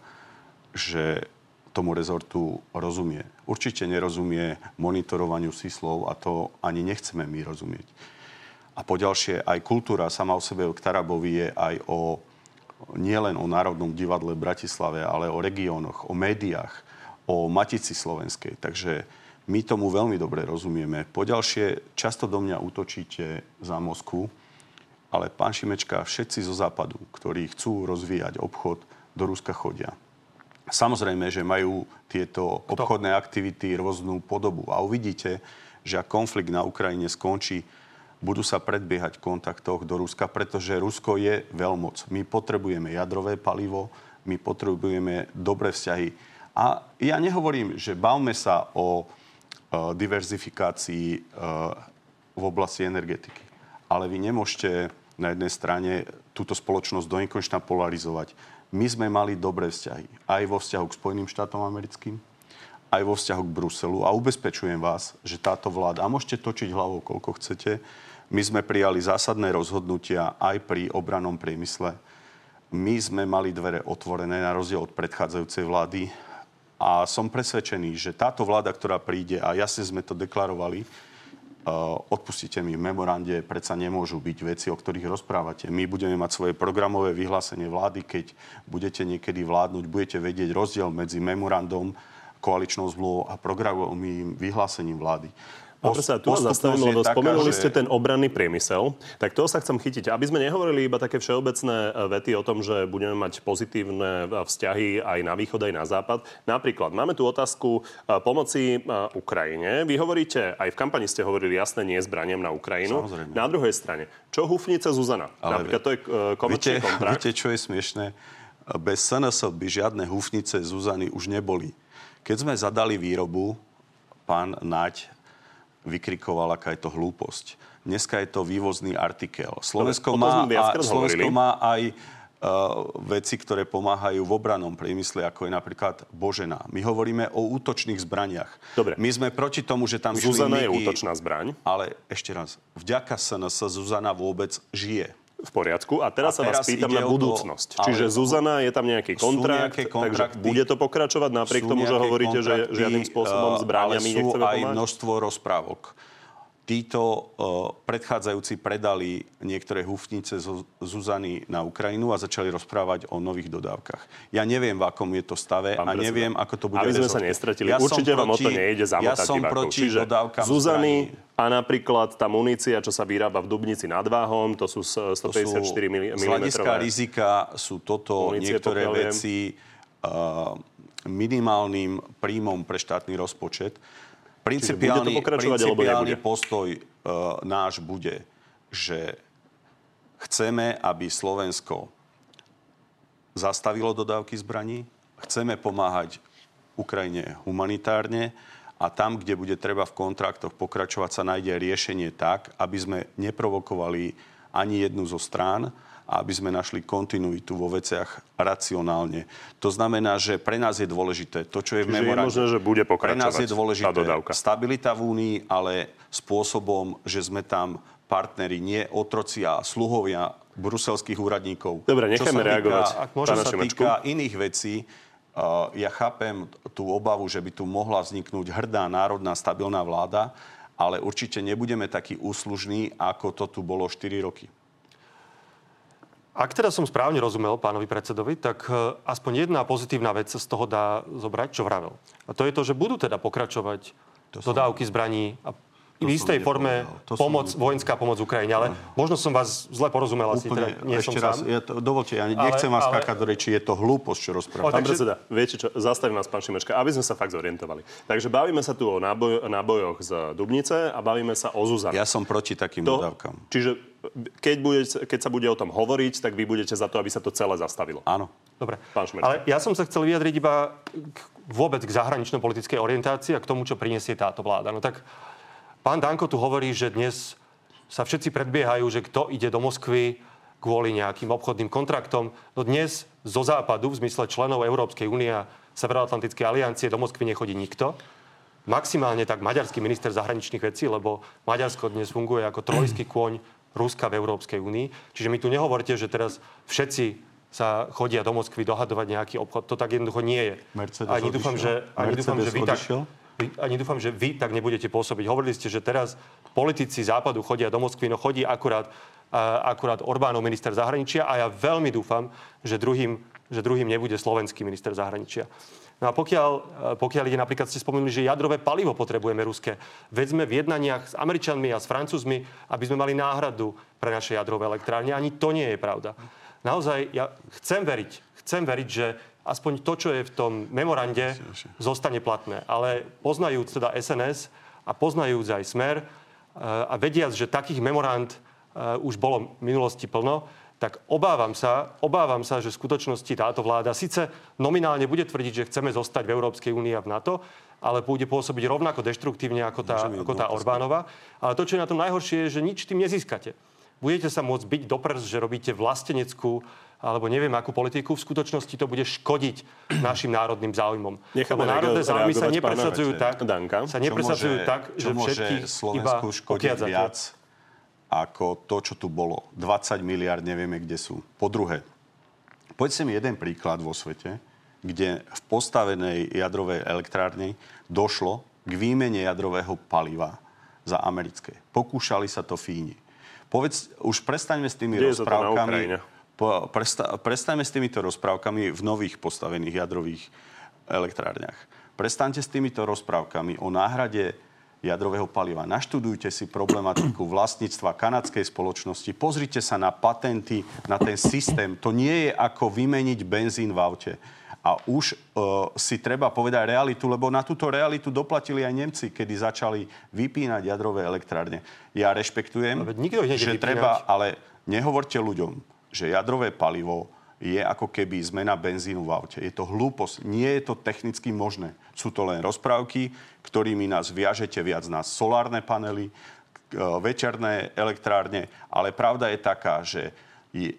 že tomu rezortu rozumie. Určite nerozumie monitorovaniu síslov a to ani nechceme my rozumieť. A poďalšie, aj kultúra sama o sebe k Tarabovi je aj o nielen o Národnom divadle v Bratislave, ale o regiónoch, o médiách, o Matici Slovenskej. Takže my tomu veľmi dobre rozumieme. Poďalšie, často do mňa útočíte za Moskvu, ale pán Šimečka, všetci zo západu, ktorí chcú rozvíjať obchod, do Ruska chodia. Samozrejme, že majú tieto Kto? obchodné aktivity rôznu podobu. A uvidíte, že ak konflikt na Ukrajine skončí, budú sa predbiehať v kontaktoch do Ruska, pretože Rusko je veľmoc. My potrebujeme jadrové palivo, my potrebujeme dobré vzťahy. A ja nehovorím, že bavme sa o diverzifikácii v oblasti energetiky. Ale vy nemôžete na jednej strane túto spoločnosť do nekonečna polarizovať. My sme mali dobré vzťahy. Aj vo vzťahu k Spojeným štátom americkým, aj vo vzťahu k Bruselu. A ubezpečujem vás, že táto vláda, a môžete točiť hlavou koľko chcete, my sme prijali zásadné rozhodnutia aj pri obranom priemysle. My sme mali dvere otvorené na rozdiel od predchádzajúcej vlády a som presvedčený, že táto vláda, ktorá príde, a jasne sme to deklarovali, Uh, odpustite mi, v memorande predsa nemôžu byť veci, o ktorých rozprávate. My budeme mať svoje programové vyhlásenie vlády, keď budete niekedy vládnuť, budete vedieť rozdiel medzi memorandom, koaličnou zmluvou a programovým vyhlásením vlády. Pán predseda, tu zastavím, lebo taká, spomenuli že... ste ten obranný priemysel. Tak toho sa chcem chytiť. Aby sme nehovorili iba také všeobecné e, vety o tom, že budeme mať pozitívne e, vzťahy aj na východ, aj na západ. Napríklad, máme tu otázku e, pomoci Ukrajine. Vy hovoríte, aj v kampani ste hovorili jasné nie zbraniam na Ukrajinu. Samozrejme. Na druhej strane, čo hufnice Zuzana? Ale Napríklad to je komerčný viete, kontrakt. Viete, čo je smiešné? Bez SNS by žiadne hufnice Zuzany už neboli. Keď sme zadali výrobu, pán Naď vykrikoval, aká je to hlúposť. Dneska je to vývozný artikel. Slovensko, má, a, Slovensko má aj uh, veci, ktoré pomáhajú v obranom priemysle, ako je napríklad Božena. My hovoríme o útočných zbraniach. Dobre. My sme proti tomu, že tam Zuzana je útočná zbraň. Ale ešte raz, vďaka SNS Zuzana vôbec žije. V poriadku. A teraz, a teraz sa vás pýtam na budúcnosť. To, Čiže Zuzana, je tam nejaký kontrakt, takže bude to pokračovať napriek tomu, že hovoríte, že žiadnym spôsobom zbráňami nechceme pomáhať? Aj množstvo rozprávok títo uh, predchádzajúci predali niektoré húfnice zo Zuzany na Ukrajinu a začali rozprávať o nových dodávkach. Ja neviem, v akom je to stave Pán a neviem, ako to bude Aby sme sa nestratili. Ja Určite vám proti, o to nejde zamotať Ja som divákov. proti Čiže dodávkam Zuzany zbraní. a napríklad tá munícia, čo sa vyrába v Dubnici nad Váhom, to sú 154 mm. Z hľadiska rizika sú toto munície, niektoré veci uh, minimálnym príjmom pre štátny rozpočet. Principiálny, principiálny postoj uh, náš bude, že chceme, aby Slovensko zastavilo dodávky zbraní, chceme pomáhať Ukrajine humanitárne a tam, kde bude treba v kontraktoch pokračovať, sa nájde riešenie tak, aby sme neprovokovali ani jednu zo strán, a aby sme našli kontinuitu vo veciach racionálne. To znamená, že pre nás je dôležité to, čo je Čiže v memorande. je možné, že bude pokračovať Pre nás je dôležité stabilita v Únii, ale spôsobom, že sme tam partneri, nie otroci a sluhovia bruselských úradníkov. Dobre, nechajme reagovať. Ak môže sa týka iných vecí, uh, ja chápem tú obavu, že by tu mohla vzniknúť hrdá národná stabilná vláda, ale určite nebudeme takí úslužní, ako to tu bolo 4 roky. Ak teda som správne rozumel pánovi predsedovi, tak e, aspoň jedna pozitívna vec z toho dá zobrať, čo vravel. A to je to, že budú teda pokračovať to dodávky zbraní a v istej forme pomoc, som... vojenská pomoc Ukrajine. Ale no. možno som vás zle porozumel asi, teda nie ešte som raz, sám. Ja to, dovolte, ja nechcem ale, vás ale... skákať do reči, je to hlúposť, čo rozprávate. Pán takže... predseda, viete čo, zastavím vás, pán Šimečka, aby sme sa fakt zorientovali. Takže bavíme sa tu o náboj, nábojoch z Dubnice a bavíme sa o Zuzane. Ja som proti takým to, dodávkam. Čiže keď, bude, keď sa bude o tom hovoriť, tak vy budete za to, aby sa to celé zastavilo. Áno. Dobre. Pán Ale ja som sa chcel vyjadriť iba k, vôbec k zahranično-politickej orientácii a k tomu, čo prinesie táto vláda. No tak Pán Danko tu hovorí, že dnes sa všetci predbiehajú, že kto ide do Moskvy kvôli nejakým obchodným kontraktom. No dnes zo západu, v zmysle členov Európskej únie a Severoatlantickej aliancie, do Moskvy nechodí nikto. Maximálne tak maďarský minister zahraničných vecí, lebo Maďarsko dnes funguje ako trojský kôň Ruska v Európskej únii. Čiže mi tu nehovorte, že teraz všetci sa chodia do Moskvy dohadovať nejaký obchod. To tak jednoducho nie je. Mercedes ani dúfam, že, ani dúfam, že vy tak, ani dúfam, že vy tak nebudete pôsobiť. Hovorili ste, že teraz politici západu chodia do Moskvy, no chodí akurát, akurát Orbánov minister zahraničia a ja veľmi dúfam, že druhým, že druhým nebude slovenský minister zahraničia. No a pokiaľ, pokiaľ ide napríklad, ste spomenuli, že jadrové palivo potrebujeme ruské. Veď sme v jednaniach s Američanmi a s Francúzmi, aby sme mali náhradu pre naše jadrové elektrárne. Ani to nie je pravda. Naozaj, ja chcem veriť, chcem veriť, že aspoň to, čo je v tom memorande, zostane platné. Ale poznajúc teda SNS a poznajúc aj Smer eh, a vediac, že takých memorand eh, už bolo v minulosti plno, tak obávam sa, obávam sa, že v skutočnosti táto vláda síce nominálne bude tvrdiť, že chceme zostať v Európskej únii a v NATO, ale bude pôsobiť rovnako deštruktívne ako tá, ako tá Orbánova. Ale to, čo je na tom najhoršie, je, že nič tým nezískate. Budete sa môcť byť do prs, že robíte vlasteneckú alebo neviem akú politiku, v skutočnosti to bude škodiť našim národným záujmom. Necháme Lebo národné záujmy sa nepresadzujú tak, Danka. sa nepresadzujú môže- tak, čo že môže všetkých iba Slovensku škodiť viac ako to, čo tu bolo. 20 miliard, nevieme, kde sú. Po druhé, povedzte mi jeden príklad vo svete, kde v postavenej jadrovej elektrárni došlo k výmene jadrového paliva za americké. Pokúšali sa to Fíni. Povedz, už prestaňme s tými na Ukrajine. rozprávkami. Po, presta, prestaňme s týmito rozprávkami v nových postavených jadrových elektrárniach. Prestaňte s týmito rozprávkami o náhrade jadrového paliva. Naštudujte si problematiku vlastníctva kanadskej spoločnosti. Pozrite sa na patenty, na ten systém. To nie je ako vymeniť benzín v aute. A už uh, si treba povedať realitu, lebo na túto realitu doplatili aj Nemci, kedy začali vypínať jadrové elektrárne. Ja rešpektujem, že vypínať. treba, ale nehovorte ľuďom, že jadrové palivo je ako keby zmena benzínu v aute. Je to hlúposť. Nie je to technicky možné. Sú to len rozprávky, ktorými nás viažete viac na solárne panely, e, večerné elektrárne, ale pravda je taká, že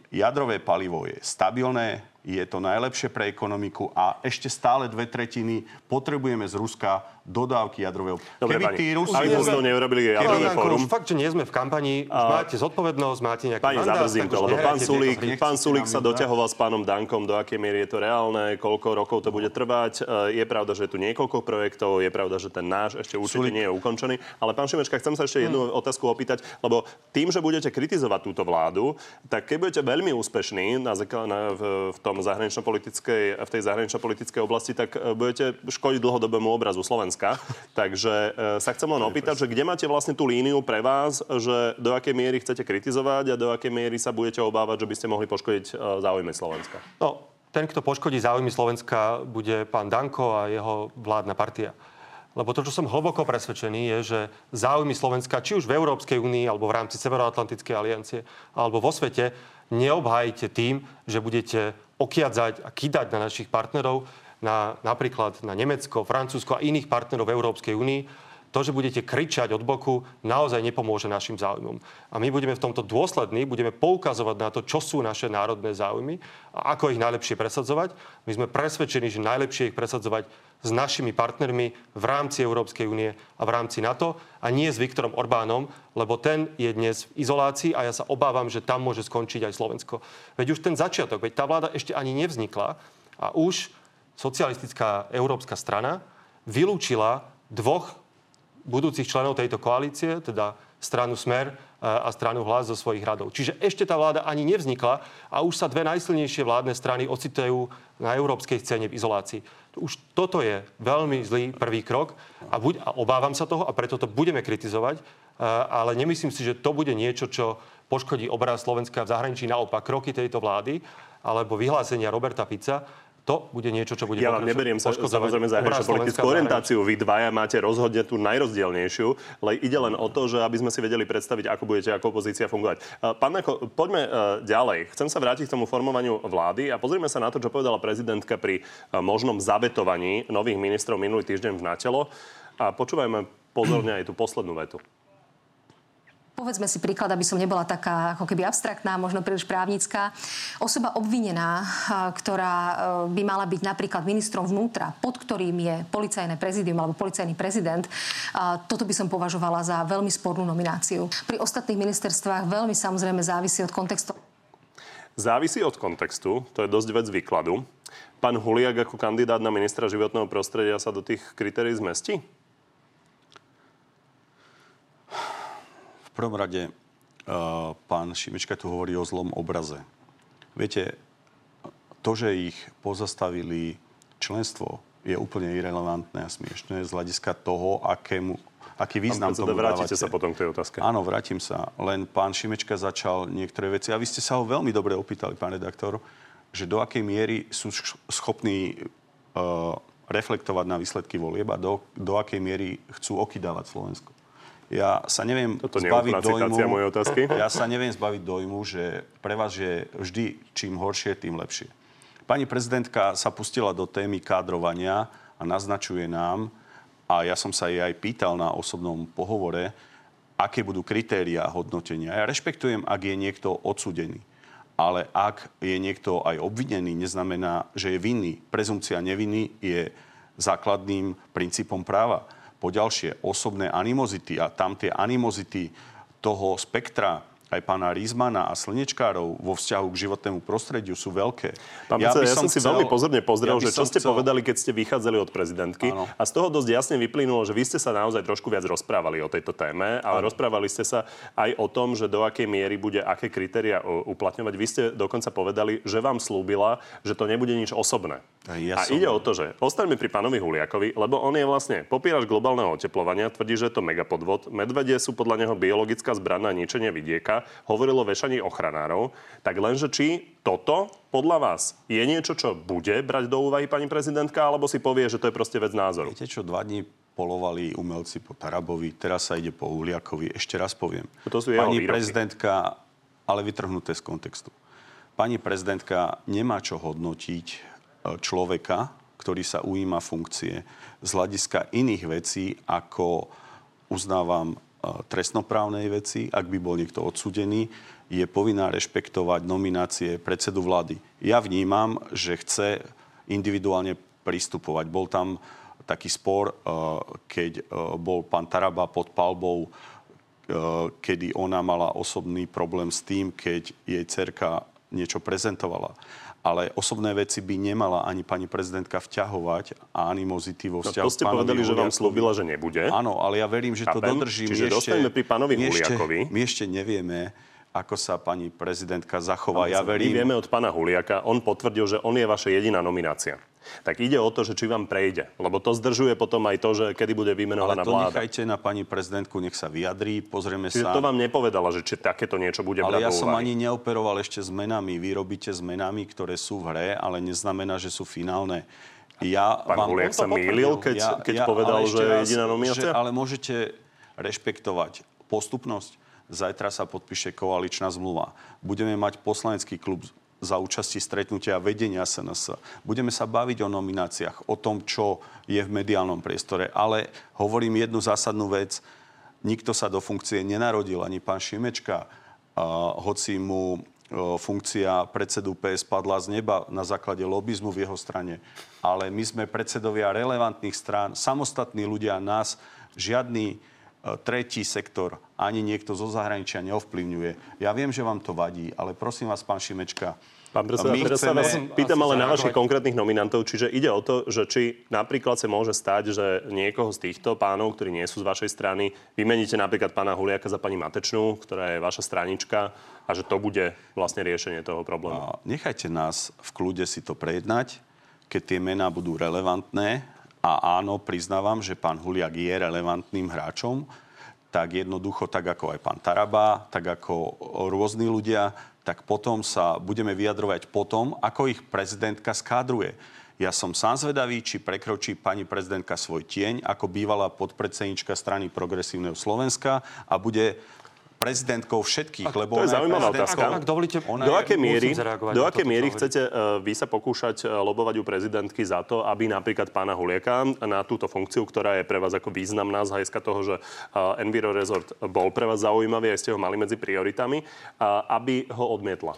jadrové palivo je stabilné, je to najlepšie pre ekonomiku a ešte stále dve tretiny potrebujeme z Ruska dodávky jadrového. Dobre, Keby pani, tí Rusi... aby sme neurobili jadrové fórum. už fakt, že nie sme v kampani, už máte zodpovednosť, máte nejaký Pani, mandát. zabrzím to, lebo pán Sulík, pán Sulík sa doťahoval s pánom Dankom, do akej miery je to reálne, koľko rokov to bude trvať. E, Je pravda, že je tu niekoľko projektov, je pravda, že ten náš ešte určite Sulík. nie je ukončený. Ale pán Šimečka, chcem sa ešte jednu otázku opýtať, lebo tým, že budete kritizovať túto vládu, tak keď budete veľmi úspešní na, na, v, v, tom zahranično-politickej, v tej zahranično-politickej oblasti, tak e, budete škodiť dlhodobému obrazu Slovenska. Takže e, sa chcem len opýtať, že kde máte vlastne tú líniu pre vás, že do akej miery chcete kritizovať a do akej miery sa budete obávať, že by ste mohli poškodiť e, záujmy Slovenska? No, ten, kto poškodí záujmy Slovenska, bude pán Danko a jeho vládna partia. Lebo to, čo som hlboko presvedčený, je, že záujmy Slovenska, či už v Európskej únii, alebo v rámci Severoatlantickej aliancie, alebo vo svete, neobhájite tým, že budete okiadzať a kýdať na našich partnerov, na, napríklad na Nemecko, Francúzsko a iných partnerov v Európskej únii, to, že budete kričať od boku, naozaj nepomôže našim záujmom. A my budeme v tomto dôslední, budeme poukazovať na to, čo sú naše národné záujmy a ako ich najlepšie presadzovať. My sme presvedčení, že najlepšie ich presadzovať s našimi partnermi v rámci Európskej únie a v rámci NATO a nie s Viktorom Orbánom, lebo ten je dnes v izolácii a ja sa obávam, že tam môže skončiť aj Slovensko. Veď už ten začiatok, veď tá vláda ešte ani nevznikla a už socialistická európska strana vylúčila dvoch budúcich členov tejto koalície, teda stranu Smer e, a stranu Hlas zo svojich radov. Čiže ešte tá vláda ani nevznikla a už sa dve najsilnejšie vládne strany ocitajú na európskej scéne v izolácii. Už toto je veľmi zlý prvý krok a, buď, a obávam sa toho a preto to budeme kritizovať, e, ale nemyslím si, že to bude niečo, čo poškodí obraz Slovenska v zahraničí. Naopak, kroky tejto vlády alebo vyhlásenia Roberta Fica to bude niečo, čo bude Ja vám neberiem sa, samozrejme zahraničnú Slovenska politickú orientáciu. Vy dvaja máte rozhodne tú najrozdielnejšiu, ale ide len o to, že aby sme si vedeli predstaviť, ako budete ako opozícia fungovať. Eh, Pán Meko, poďme eh, ďalej. Chcem sa vrátiť k tomu formovaniu vlády a pozrime sa na to, čo povedala prezidentka pri eh, možnom zabetovaní nových ministrov minulý týždeň v Natelo. A počúvajme pozorne aj tú poslednú vetu. Povedzme si príklad, aby som nebola taká ako keby abstraktná, možno príliš právnická. Osoba obvinená, ktorá e, by mala byť napríklad ministrom vnútra, pod ktorým je policajné prezidium alebo policajný prezident, toto by som považovala za veľmi spornú nomináciu. Pri ostatných ministerstvách veľmi samozrejme závisí od kontextu. Závisí od kontextu, to je dosť vec výkladu. Pán Huliak ako kandidát na ministra životného prostredia sa do tých kritérií zmestí? Prvom rade uh, pán Šimečka tu hovorí o zlom obraze. Viete, to, že ich pozastavili členstvo, je úplne irrelevantné a smiešné z hľadiska toho, akému, aký význam Pán tomu vrátite dávate. sa potom k tej otázke. Áno, vrátim sa. Len pán Šimečka začal niektoré veci a vy ste sa ho veľmi dobre opýtali, pán redaktor, že do akej miery sú sch- schopní uh, reflektovať na výsledky volieb a do, do akej miery chcú okydávať Slovensko. Ja sa neviem Toto zbaviť citácia mojej otázky. Ja sa neviem zbaviť dojmu, že pre vás je vždy čím horšie, tým lepšie. Pani prezidentka sa pustila do témy kádrovania a naznačuje nám, a ja som sa jej aj pýtal na osobnom pohovore, aké budú kritériá hodnotenia. Ja rešpektujem, ak je niekto odsudený. Ale ak je niekto aj obvinený, neznamená, že je vinný. Prezumcia neviny je základným princípom práva. Poďalšie, osobné animozity a tam tie animozity toho spektra aj pána Rizmana a slnečkárov vo vzťahu k životnému prostrediu sú veľké. Pán ja, ja som si chcel, veľmi pozorne pozrel, ja že čo ste chcel... povedali, keď ste vychádzali od prezidentky. Áno. A z toho dosť jasne vyplynulo, že vy ste sa naozaj trošku viac rozprávali o tejto téme, ale Áno. rozprávali ste sa aj o tom, že do akej miery bude aké kritéria uplatňovať. Vy ste dokonca povedali, že vám slúbila, že to nebude nič osobné. Ja a som... ide o to, že ostaňme pri pánovi Huliakovi, lebo on je vlastne popírač globálneho oteplovania, tvrdí, že je to megapodvod. Medvedie sú podľa neho biologická zbraná ničenie vidieka hovorilo o vešaní ochranárov, tak lenže či toto podľa vás je niečo, čo bude brať do úvahy pani prezidentka, alebo si povie, že to je proste vec názoru? Viete čo, dva dní polovali umelci po Tarabovi, teraz sa ide po Uliakovi. Ešte raz poviem. To sú pani výroky. prezidentka, ale vytrhnuté z kontextu. Pani prezidentka nemá čo hodnotiť e, človeka, ktorý sa ujíma funkcie z hľadiska iných vecí, ako uznávam trestnoprávnej veci, ak by bol niekto odsudený, je povinná rešpektovať nominácie predsedu vlády. Ja vnímam, že chce individuálne pristupovať. Bol tam taký spor, keď bol pán Taraba pod palbou, kedy ona mala osobný problém s tým, keď jej cerka niečo prezentovala ale osobné veci by nemala ani pani prezidentka vťahovať a animozity vo vzťahu no, to ste povedali, že vám slúbila, že nebude. Áno, ale ja verím, že to dodržím. Čiže ešte, dostaneme pri pánovi Huliakovi. My ešte nevieme, ako sa pani prezidentka zachová. Ja verím... My vieme od pána Huliaka, on potvrdil, že on je vaša jediná nominácia. Tak ide o to, že či vám prejde. Lebo to zdržuje potom aj to, že kedy bude vymenovaná vláda. Ale to nechajte na pani prezidentku, nech sa vyjadrí, pozrieme Čiže sa. to vám nepovedala, že či takéto niečo bude Ale ja som ani neoperoval ešte s menami. Vy robíte s menami, ktoré sú v hre, ale neznamená, že sú finálne. Ja Pán vám Huliak sa mýlil, keď, ja, keď ja, povedal, že je jediná nominácia? ale môžete rešpektovať postupnosť Zajtra sa podpíše koaličná zmluva. Budeme mať poslanecký klub za účasti stretnutia vedenia SNS. Budeme sa baviť o nomináciách, o tom, čo je v mediálnom priestore. Ale hovorím jednu zásadnú vec. Nikto sa do funkcie nenarodil, ani pán Šimečka, hoci mu funkcia predsedu PS padla z neba na základe lobizmu v jeho strane. Ale my sme predsedovia relevantných strán, samostatní ľudia nás, žiadny tretí sektor ani niekto zo zahraničia neovplyvňuje. Ja viem, že vám to vadí, ale prosím vás, pán Šimečka, Pán predseda, teraz chceme... sa vás pýtam ale na vašich konkrétnych nominantov, čiže ide o to, že či napríklad sa môže stať, že niekoho z týchto pánov, ktorí nie sú z vašej strany, vymeníte napríklad pána Huliaka za pani Matečnú, ktorá je vaša stranička a že to bude vlastne riešenie toho problému. Nechajte nás v kľude si to prejednať, keď tie mená budú relevantné a áno, priznávam, že pán Huliak je relevantným hráčom, tak jednoducho, tak ako aj pán Taraba, tak ako rôzni ľudia, tak potom sa budeme vyjadrovať potom, ako ich prezidentka skádruje. Ja som sám zvedavý, či prekročí pani prezidentka svoj tieň ako bývalá podpredsednička strany Progresívneho Slovenska a bude prezidentkou všetkých, lebo to je zaujímavá otázka. Ak, ak dovolíte, do aké miery, do aké miery chcete uh, vy sa pokúšať uh, lobovať u prezidentky za to, aby napríklad pána Hulieka na túto funkciu, ktorá je pre vás ako významná z hľadiska toho, že uh, Enviro Resort bol pre vás zaujímavý, aj ste ho mali medzi prioritami, uh, aby ho odmietla?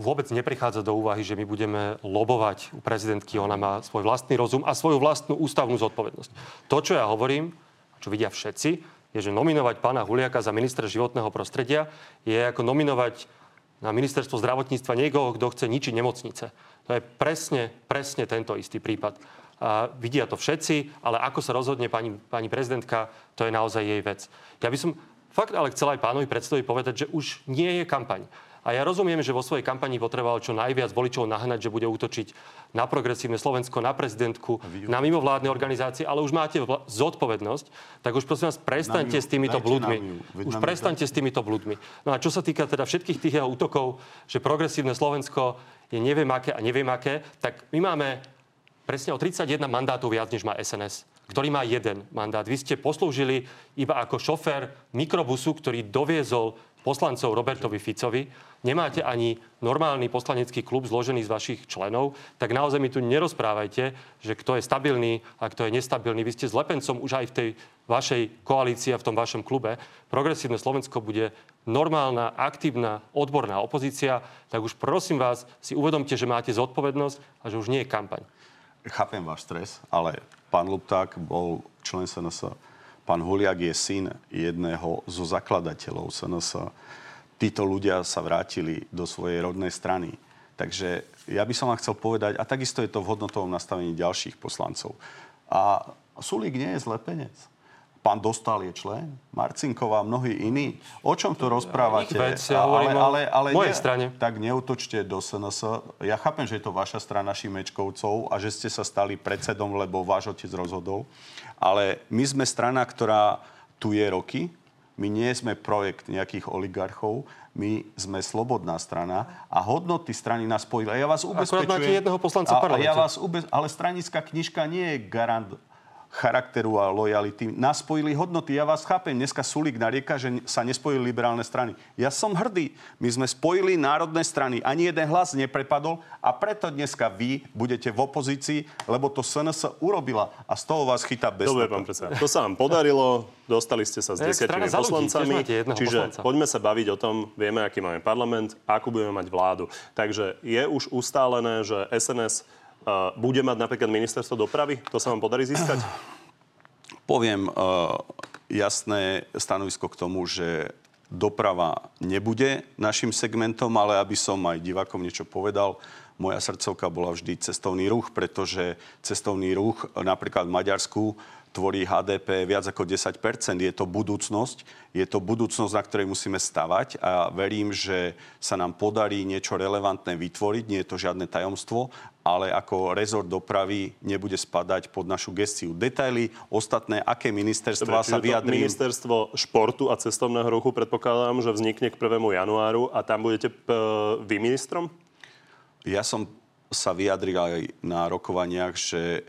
vôbec neprichádza do úvahy, že my budeme lobovať u prezidentky. Ona má svoj vlastný rozum a svoju vlastnú ústavnú zodpovednosť. To, čo ja hovorím, čo vidia všetci, je, že nominovať pána Huliaka za ministra životného prostredia je ako nominovať na ministerstvo zdravotníctva niekoho, kto chce ničiť nemocnice. To je presne, presne tento istý prípad. A vidia to všetci, ale ako sa rozhodne pani, pani prezidentka, to je naozaj jej vec. Ja by som fakt ale chcel aj pánovi predstaviť povedať, že už nie je kampaň. A ja rozumiem, že vo svojej kampani potreboval čo najviac voličov nahnať, že bude útočiť na progresívne Slovensko, na prezidentku, na mimovládne organizácie, ale už máte vla- zodpovednosť, tak už prosím vás prestaňte s týmito blúdmi. Už prestaňte s týmito blúdmi. No a čo sa týka teda všetkých tých jeho útokov, že progresívne Slovensko je neviem aké a neviem aké, tak my máme presne o 31 mandátov viac, než má SNS ktorý má jeden mandát. Vy ste poslúžili iba ako šofér mikrobusu, ktorý doviezol poslancov Robertovi Ficovi, nemáte ani normálny poslanecký klub zložený z vašich členov, tak naozaj mi tu nerozprávajte, že kto je stabilný a kto je nestabilný. Vy ste s Lepencom už aj v tej vašej koalícii a v tom vašom klube. Progresívne Slovensko bude normálna, aktívna, odborná opozícia, tak už prosím vás, si uvedomte, že máte zodpovednosť a že už nie je kampaň. Chápem váš stres, ale pán Lupták bol člen SNS Pán Huliak je syn jedného zo zakladateľov SNS. Títo ľudia sa vrátili do svojej rodnej strany. Takže ja by som vám chcel povedať, a takisto je to v hodnotovom nastavení ďalších poslancov. A Sulík nie je zlepenec. Pán Dostal je člen, Marcinková a mnohí iní. O čom to rozprávate? Vec, ja ale, ale, ale mojej ne, strane. Tak neutočte do SNS. Ja chápem, že je to vaša strana Šimečkovcov a že ste sa stali predsedom, lebo váš otec rozhodol. Ale my sme strana, ktorá tu je roky. My nie sme projekt nejakých oligarchov. My sme slobodná strana a hodnoty strany nás spojili. A ja vás ubezpečujem... Akurát máte jedného poslanca v parlamente. A ja vás ubez... Ale stranická knižka nie je garant charakteru a lojality. Nás spojili hodnoty. Ja vás chápem. Dneska Sulík narieka, že sa nespojili liberálne strany. Ja som hrdý. My sme spojili národné strany. Ani jeden hlas neprepadol a preto dneska vy budete v opozícii, lebo to SNS urobila a z toho vás chytá bez. Dobre, pán predseda. To sa vám podarilo. Dostali ste sa s desiatimi poslancami. Čiže poslanca. poďme sa baviť o tom, vieme, aký máme parlament, akú budeme mať vládu. Takže je už ustálené, že SNS bude mať napríklad ministerstvo dopravy? To sa vám podarí získať? Poviem uh, jasné stanovisko k tomu, že doprava nebude našim segmentom, ale aby som aj divákom niečo povedal, moja srdcovka bola vždy cestovný ruch, pretože cestovný ruch napríklad v Maďarsku tvorí HDP viac ako 10% Je to budúcnosť. Je to budúcnosť, na ktorej musíme stavať a verím, že sa nám podarí niečo relevantné vytvoriť. Nie je to žiadne tajomstvo, ale ako rezort dopravy nebude spadať pod našu gestiu. Detaily ostatné, aké ministerstva sa vyjadrí. Ministerstvo športu a cestovného ruchu predpokladám, že vznikne k 1. januáru a tam budete p- vy ministrom? Ja som sa vyjadril aj na rokovaniach, že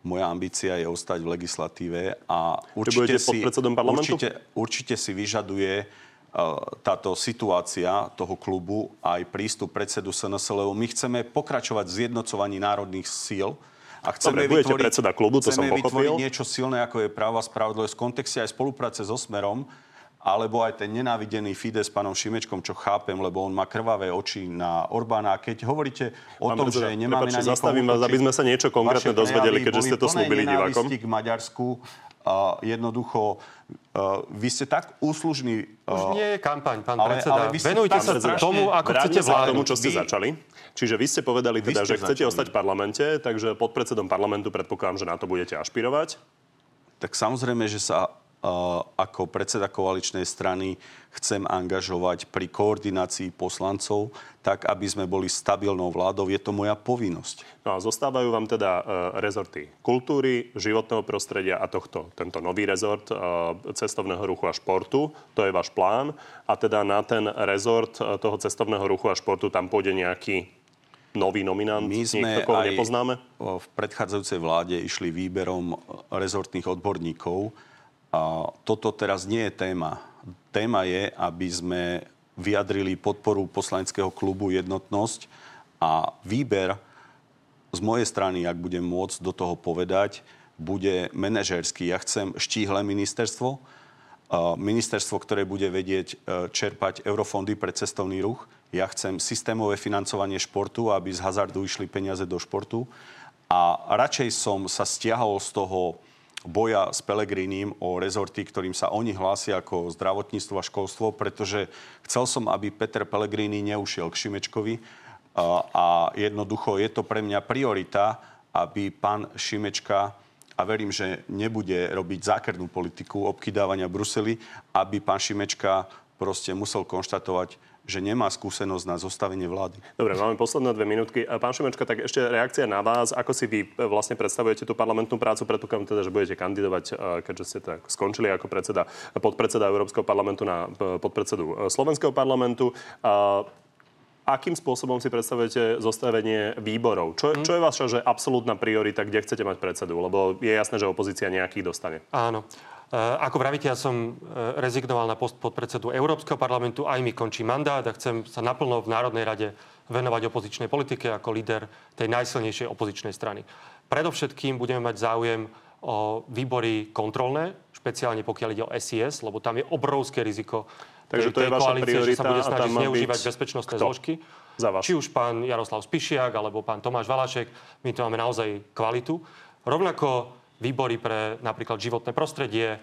moja ambícia je ostať v legislatíve a určite si, určite, určite si vyžaduje uh, táto situácia toho klubu aj prístup predsedu SNS, lebo my chceme pokračovať v zjednocovaní národných síl a chceme, Dobre, vytvoriť, predseda klubu, to chceme som vytvoriť niečo silné, ako je práva spravodlivosť v kontexte aj spolupráce so Smerom, alebo aj ten nenávidený Fides s pánom Šimečkom, čo chápem, lebo on má krvavé oči na Orbána. Keď hovoríte o Pán tom, že nemáme na zastavím vás, aby sme sa niečo konkrétne dozvedeli, keďže ste to slúbili divákom. k Maďarsku. Uh, jednoducho, uh, vy ste tak úslužní... Uh, Už nie je kampaň, pán ale, predseda. Ale Venujte sa strašne... tomu, ako chcete vládnuť. tomu, čo ste vy... začali. Čiže vy ste povedali teda, ste že chcete začali. ostať v parlamente, takže pod predsedom parlamentu predpokladám, že na to budete ašpirovať. Tak samozrejme, že sa ako predseda koaličnej strany chcem angažovať pri koordinácii poslancov, tak aby sme boli stabilnou vládou. Je to moja povinnosť. No a zostávajú vám teda e, rezorty kultúry, životného prostredia a tohto, tento nový rezort e, cestovného ruchu a športu. To je váš plán. A teda na ten rezort e, toho cestovného ruchu a športu tam pôjde nejaký nový nominant, My sme niekto, koho nepoznáme? v predchádzajúcej vláde išli výberom rezortných odborníkov, toto teraz nie je téma. Téma je, aby sme vyjadrili podporu poslaneckého klubu Jednotnosť a výber z mojej strany, ak budem môcť do toho povedať, bude manažerský. Ja chcem štíhle ministerstvo, ministerstvo, ktoré bude vedieť e, čerpať eurofondy pre cestovný ruch. Ja chcem systémové financovanie športu, aby z hazardu išli peniaze do športu. A radšej som sa stiahol z toho boja s Pelegrínim o rezorty, ktorým sa oni hlásia ako zdravotníctvo a školstvo, pretože chcel som, aby Peter Pelegrini neušiel k Šimečkovi. A, jednoducho je to pre mňa priorita, aby pán Šimečka a verím, že nebude robiť zákernú politiku obkydávania Bruseli, aby pán Šimečka proste musel konštatovať, že nemá skúsenosť na zostavenie vlády. Dobre, máme posledné dve minútky. Pán Šimečka, tak ešte reakcia na vás. Ako si vy e, vlastne predstavujete tú parlamentnú prácu? Predpokladám teda, že budete kandidovať, e, keďže ste tak skončili ako predseda, podpredseda Európskeho parlamentu na e, podpredsedu Slovenského parlamentu akým spôsobom si predstavujete zostavenie výborov? Čo, čo je vaša že absolútna priorita, kde chcete mať predsedu? Lebo je jasné, že opozícia nejaký dostane. Áno. Ako vravíte, ja som rezignoval na post podpredsedu Európskeho parlamentu, aj mi končí mandát a chcem sa naplno v Národnej rade venovať opozičnej politike ako líder tej najsilnejšej opozičnej strany. Predovšetkým budeme mať záujem o výbory kontrolné, špeciálne pokiaľ ide o SIS, lebo tam je obrovské riziko Takže to je vaša koalície, priorita že sa bude snažiť zneužívať bezpečnostné kto? zložky. Za vás. Či už pán Jaroslav Spišiak alebo pán Tomáš Valašek, my tu máme naozaj kvalitu. Rovnako výbory pre napríklad životné prostredie, e,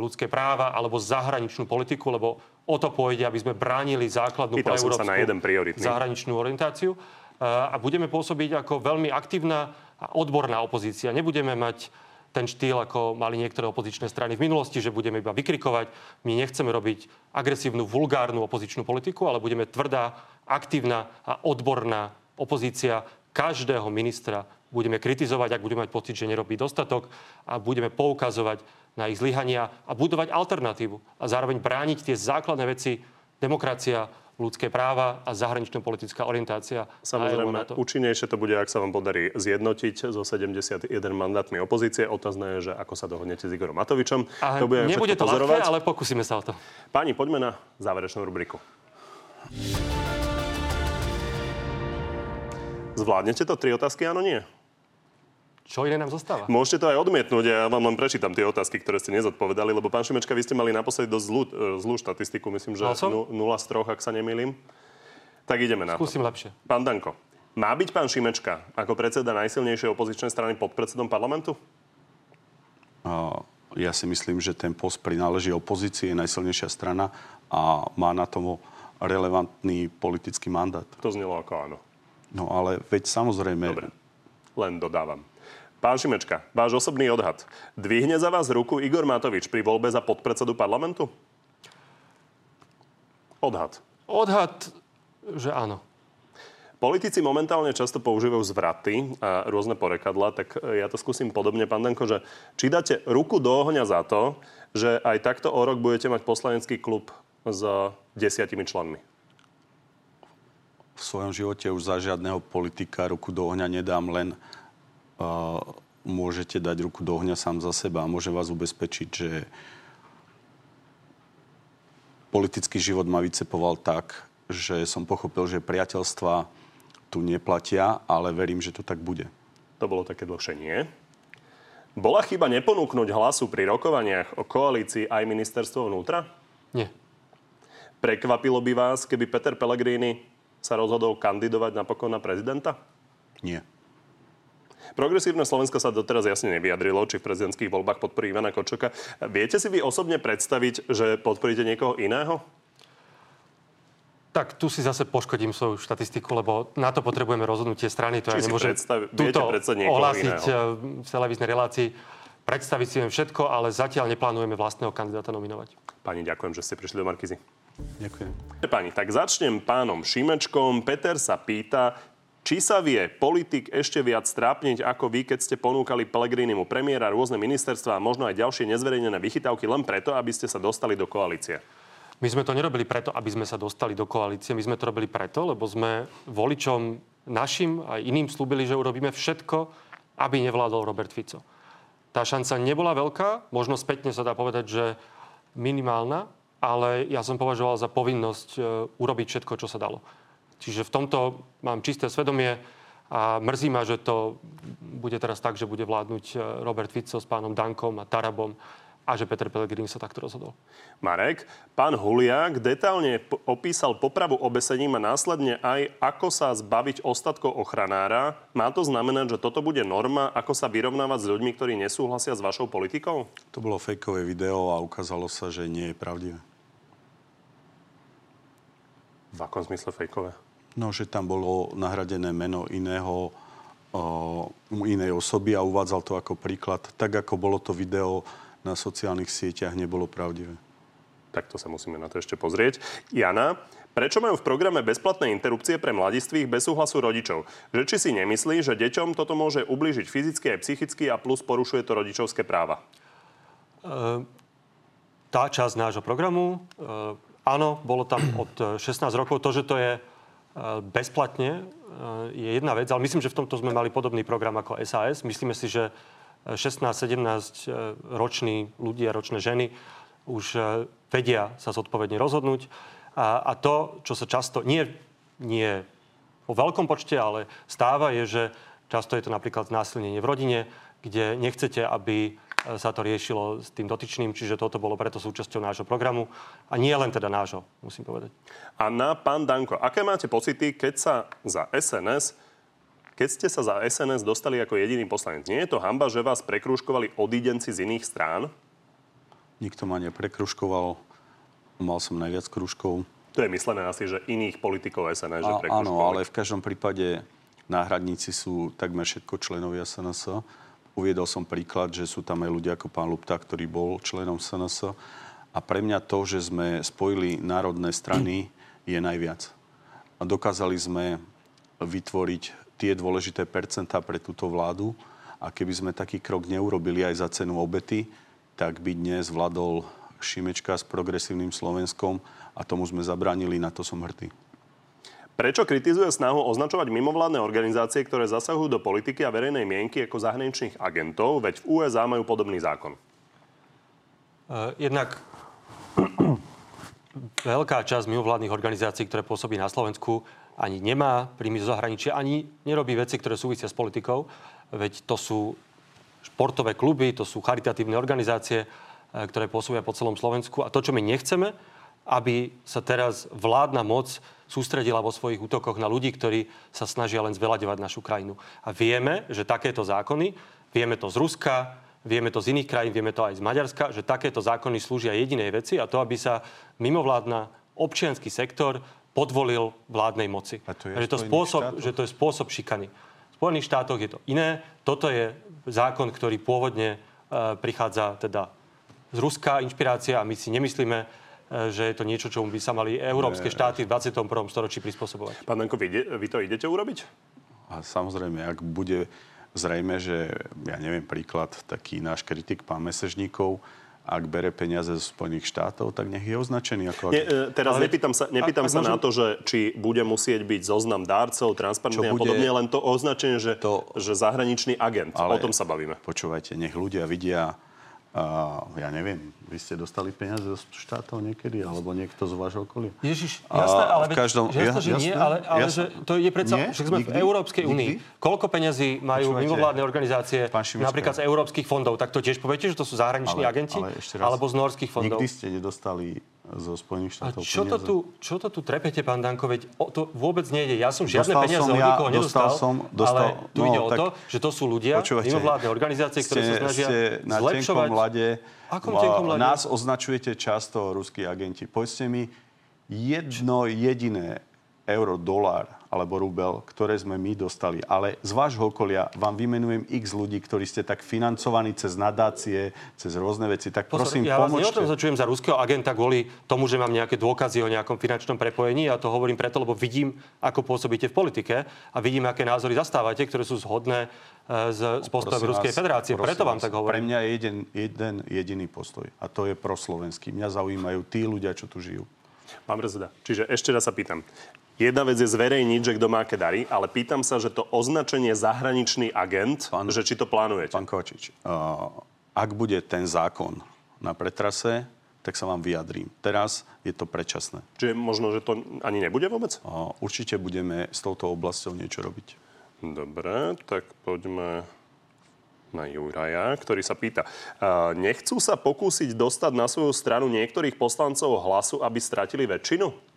ľudské práva alebo zahraničnú politiku, lebo o to pôjde, aby sme bránili základnú Pýtal proeurópsku na jeden prioritný. zahraničnú orientáciu. E, A budeme pôsobiť ako veľmi aktívna a odborná opozícia. Nebudeme mať ten štýl, ako mali niektoré opozičné strany v minulosti, že budeme iba vykrikovať. My nechceme robiť agresívnu, vulgárnu opozičnú politiku, ale budeme tvrdá, aktívna a odborná opozícia každého ministra. Budeme kritizovať, ak budeme mať pocit, že nerobí dostatok a budeme poukazovať na ich zlyhania a budovať alternatívu a zároveň brániť tie základné veci demokracia, ľudské práva a zahranično-politická orientácia. Samozrejme, účinnejšie to bude, ak sa vám podarí zjednotiť zo 71 mandátmi opozície. Otázne je, že ako sa dohodnete s Igorom Matovičom. A to budeme nebude to pozorovať. ľahké, ale pokúsime sa o to. Páni, poďme na záverečnú rubriku. Zvládnete to? Tri otázky, áno, nie? Čo iné nám zostáva? Môžete to aj odmietnúť, ja vám len prečítam tie otázky, ktoré ste nezodpovedali, lebo pán Šimečka, vy ste mali naposledy dosť zlú, e, zlú štatistiku, myslím, že Mal som? 0 z 3, ak sa nemýlim. Tak ideme na Skúsim to. lepšie. Pán Danko, má byť pán Šimečka ako predseda najsilnejšej opozičnej strany pod predsedom parlamentu? A Ja si myslím, že ten post prináleží opozícii, je najsilnejšia strana a má na tomu relevantný politický mandát. To znelo ako áno. No ale veď samozrejme... Dobre. Len dodávam. Pán Šimečka, váš osobný odhad. Dvihne za vás ruku Igor Matovič pri voľbe za podpredsedu parlamentu? Odhad. Odhad, že áno. Politici momentálne často používajú zvraty a rôzne porekadla, tak ja to skúsim podobne, pán Danko, že či dáte ruku do ohňa za to, že aj takto o rok budete mať poslanecký klub s desiatimi členmi? v svojom živote už za žiadneho politika ruku do ohňa nedám, len môžete dať ruku do ohňa sám za seba a môžem vás ubezpečiť, že politický život ma vycepoval tak, že som pochopil, že priateľstva tu neplatia, ale verím, že to tak bude. To bolo také dlhšie, nie? Bola chyba neponúknuť hlasu pri rokovaniach o koalícii aj ministerstvo vnútra? Nie. Prekvapilo by vás, keby Peter Pellegrini sa rozhodol kandidovať napokon na prezidenta? Nie. Progresívne Slovensko sa doteraz jasne nevyjadrilo, či v prezidentských voľbách podporí Ivana Kočoka. Viete si vy osobne predstaviť, že podporíte niekoho iného? Tak tu si zase poškodím svoju štatistiku, lebo na to potrebujeme rozhodnutie strany. To Či ja nemôžem predstav- túto ohlásiť iného? eh, v televíznej relácii. Predstaviť si viem všetko, ale zatiaľ neplánujeme vlastného kandidáta nominovať. Pani, ďakujem, že ste prišli do Markizy. Ďakujem. Pani, tak začnem pánom Šimečkom. Peter sa pýta, či sa vie politik ešte viac strápniť ako vy, keď ste ponúkali Pellegrinimu premiéra, rôzne ministerstva a možno aj ďalšie nezverejnené vychytávky len preto, aby ste sa dostali do koalície. My sme to nerobili preto, aby sme sa dostali do koalície. My sme to robili preto, lebo sme voličom našim a iným slúbili, že urobíme všetko, aby nevládol Robert Fico. Tá šanca nebola veľká, možno spätne sa dá povedať, že minimálna, ale ja som považoval za povinnosť e, urobiť všetko, čo sa dalo. Čiže v tomto mám čisté svedomie a mrzí ma, že to bude teraz tak, že bude vládnuť e, Robert Fico s pánom Dankom a Tarabom a že Peter Pellegrini sa takto rozhodol. Marek, pán Huliak detálne opísal popravu obesením a následne aj, ako sa zbaviť ostatkov ochranára. Má to znamenať, že toto bude norma, ako sa vyrovnávať s ľuďmi, ktorí nesúhlasia s vašou politikou? To bolo fejkové video a ukázalo sa, že nie je pravdivé. V akom zmysle fejkové? No, že tam bolo nahradené meno iného, o, inej osoby a uvádzal to ako príklad. Tak, ako bolo to video na sociálnych sieťach, nebolo pravdivé. Tak to sa musíme na to ešte pozrieť. Jana, prečo majú v programe bezplatné interrupcie pre mladistvých bez súhlasu rodičov? Že či si nemyslí, že deťom toto môže ublížiť fyzicky aj psychicky a plus porušuje to rodičovské práva? E, tá časť nášho programu, e, áno, bolo tam od e, 16 rokov. To, že to je bezplatne, e, je jedna vec, ale myslím, že v tomto sme mali podobný program ako SAS. Myslíme si, že 16-17 roční ľudia, ročné ženy už vedia sa zodpovedne rozhodnúť. A, a to, čo sa často, nie, nie vo veľkom počte, ale stáva, je, že často je to napríklad znásilnenie v rodine, kde nechcete, aby sa to riešilo s tým dotyčným, čiže toto bolo preto súčasťou nášho programu. A nie len teda nášho, musím povedať. A na pán Danko, aké máte pocity, keď sa za SNS keď ste sa za SNS dostali ako jediný poslanec, nie je to hamba, že vás prekrúškovali odídenci z iných strán? Nikto ma neprekruškoval. Mal som najviac kružkov. To je myslené asi, že iných politikov SNS, že A, Áno, ale v každom prípade náhradníci sú takmer všetko členovia SNS. Uviedol som príklad, že sú tam aj ľudia ako pán Lupta, ktorý bol členom SNS. A pre mňa to, že sme spojili národné strany, je najviac. A dokázali sme vytvoriť tie dôležité percentá pre túto vládu. A keby sme taký krok neurobili aj za cenu obety, tak by dnes vladol Šimečka s progresívnym Slovenskom a tomu sme zabránili, na to som hrdý. Prečo kritizuje snahu označovať mimovládne organizácie, ktoré zasahujú do politiky a verejnej mienky ako zahraničných agentov, veď v USA majú podobný zákon? Uh, jednak veľká časť mimovládnych organizácií, ktoré pôsobí na Slovensku, ani nemá príjmy zo zahraničia, ani nerobí veci, ktoré súvisia s politikou. Veď to sú športové kluby, to sú charitatívne organizácie, e, ktoré pôsobia po celom Slovensku. A to, čo my nechceme, aby sa teraz vládna moc sústredila vo svojich útokoch na ľudí, ktorí sa snažia len zveľaďovať našu krajinu. A vieme, že takéto zákony, vieme to z Ruska, vieme to z iných krajín, vieme to aj z Maďarska, že takéto zákony slúžia jedinej veci a to, aby sa mimovládna občianský sektor podvolil vládnej moci. A to je že, to spôsob, že to je spôsob šikany. V Spojených štátoch je to iné. Toto je zákon, ktorý pôvodne e, prichádza teda z Ruska, inšpirácia a my si nemyslíme, že je to niečo, čo by sa mali európske štáty v 21. storočí prispôsobovať. Pán Danko, vy, vy to idete urobiť? A samozrejme, ak bude zrejme, že, ja neviem, príklad, taký náš kritik, pán Mesežníkov, ak bere peniaze zo Spojených štátov, tak nech je označený ako... Nie, e, teraz ale... nepýtam sa, nepýtam a, sa môžem... na to, že či bude musieť byť zoznam dárcov, transparentný a podobne, len to označenie, že, to... že zahraničný agent. Ale... O tom sa bavíme. Počúvajte, nech ľudia vidia Uh, ja neviem, vy ste dostali peniaze zo štátov niekedy, alebo niekto z vášho okolia? Ježiš, jasné, ale v každom, že, jasné, že nie, ale, ale jasné. že to je predsa, nie? však sme nikdy? v Európskej únii. Koľko peňazí majú Počúvate, mimovládne organizácie, napríklad z európskych fondov, tak to tiež poviete, že to sú zahraniční ale, agenti, ale raz, alebo z norských fondov? Nikdy ste nedostali zo Spojených štátov. A čo to, tu, čo to tu trepete, pán Danko? Veď o to vôbec nejde. Ja som žiadne dostal peniaze som od nikoho ja, nedostal, som, dostal, ale tu no, ide o to, že to sú ľudia, mimovládne organizácie, ktoré ste, sa snažia ste na zlepšovať... Lade, Akom tenkom lade? Nás označujete často ruskí agenti. Povedzte mi jedno jediné euro, dolár alebo rubel, ktoré sme my dostali. Ale z vášho okolia vám vymenujem x ľudí, ktorí ste tak financovaní cez nadácie, cez rôzne veci. Tak Pozor, prosím, ja pomôžte. Ja vás neoznačujem za ruského agenta kvôli tomu, že mám nejaké dôkazy o nejakom finančnom prepojení. Ja to hovorím preto, lebo vidím, ako pôsobíte v politike a vidím, aké názory zastávate, ktoré sú zhodné e, s, s postojom Ruskej federácie. Preto vám tak hovorím. Pre mňa je jeden, jeden jediný postoj a to je proslovenský. Mňa zaujímajú tí ľudia, čo tu žijú. Pán prezida, čiže ešte raz sa pýtam. Jedna vec je zverejniť, že kto má aké dary, ale pýtam sa, že to označenie zahraničný agent, pán, že či to plánujete. Pán Kovačič, uh, ak bude ten zákon na pretrase, tak sa vám vyjadrím. Teraz je to predčasné. Čiže možno, že to ani nebude vôbec? Uh, určite budeme s touto oblasťou niečo robiť. Dobre, tak poďme na Juraja, ktorý sa pýta. Uh, nechcú sa pokúsiť dostať na svoju stranu niektorých poslancov hlasu, aby stratili väčšinu?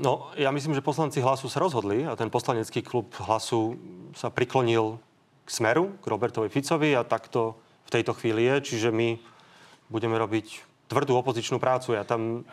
No, ja myslím, že poslanci Hlasu sa rozhodli a ten poslanecký klub Hlasu sa priklonil k Smeru, k Robertovi Ficovi a takto v tejto chvíli je. Čiže my budeme robiť tvrdú opozičnú prácu. Ja tam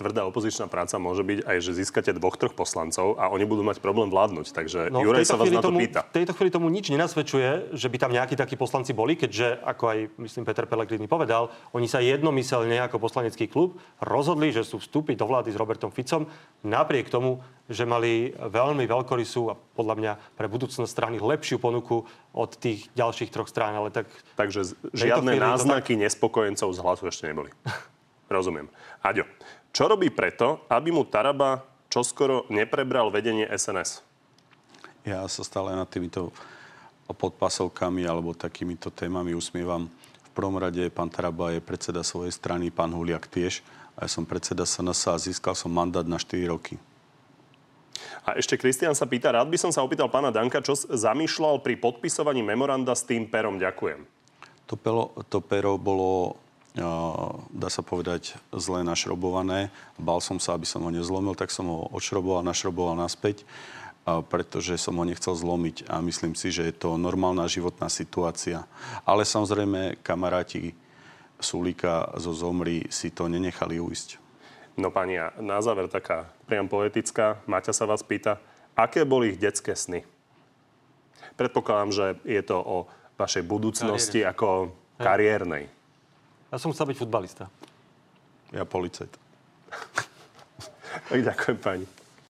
tvrdá opozičná práca môže byť aj, že získate dvoch, troch poslancov a oni budú mať problém vládnuť. Takže no, Juraj sa vás na to tomu, pýta. V tejto chvíli tomu nič nenasvedčuje, že by tam nejakí takí poslanci boli, keďže, ako aj, myslím, Peter Pellegrini povedal, oni sa jednomyselne ako poslanecký klub rozhodli, že sú vstúpiť do vlády s Robertom Ficom, napriek tomu, že mali veľmi veľkorysú a podľa mňa pre budúcnosť strany lepšiu ponuku od tých ďalších troch strán. Ale tak Takže žiadne náznaky tak... nespokojencov z hlasu ešte neboli. Rozumiem. Aďo, čo robí preto, aby mu Taraba čoskoro neprebral vedenie SNS? Ja sa stále nad týmito pod pasovkami alebo takýmito témami usmievam. V prvom rade pán Taraba je predseda svojej strany, pán Huliak tiež. A ja som predseda SNS a získal som mandát na 4 roky. A ešte Kristian sa pýta, rád by som sa opýtal pána Danka, čo zamýšľal pri podpisovaní memoranda s tým perom. Ďakujem. To, pero, to pero bolo, dá sa povedať, zle našrobované. Bal som sa, aby som ho nezlomil, tak som ho odšroboval, našroboval naspäť pretože som ho nechcel zlomiť a myslím si, že je to normálna životná situácia. Ale samozrejme, kamaráti Sulíka zo Zomri si to nenechali uísť. No pani, na záver taká priam poetická. Maťa sa vás pýta, aké boli ich detské sny? Predpokladám, že je to o vašej budúcnosti Kariéry. ako kariérnej. Ja som chcel byť futbalista. Ja policajt. tak ďakujem pani.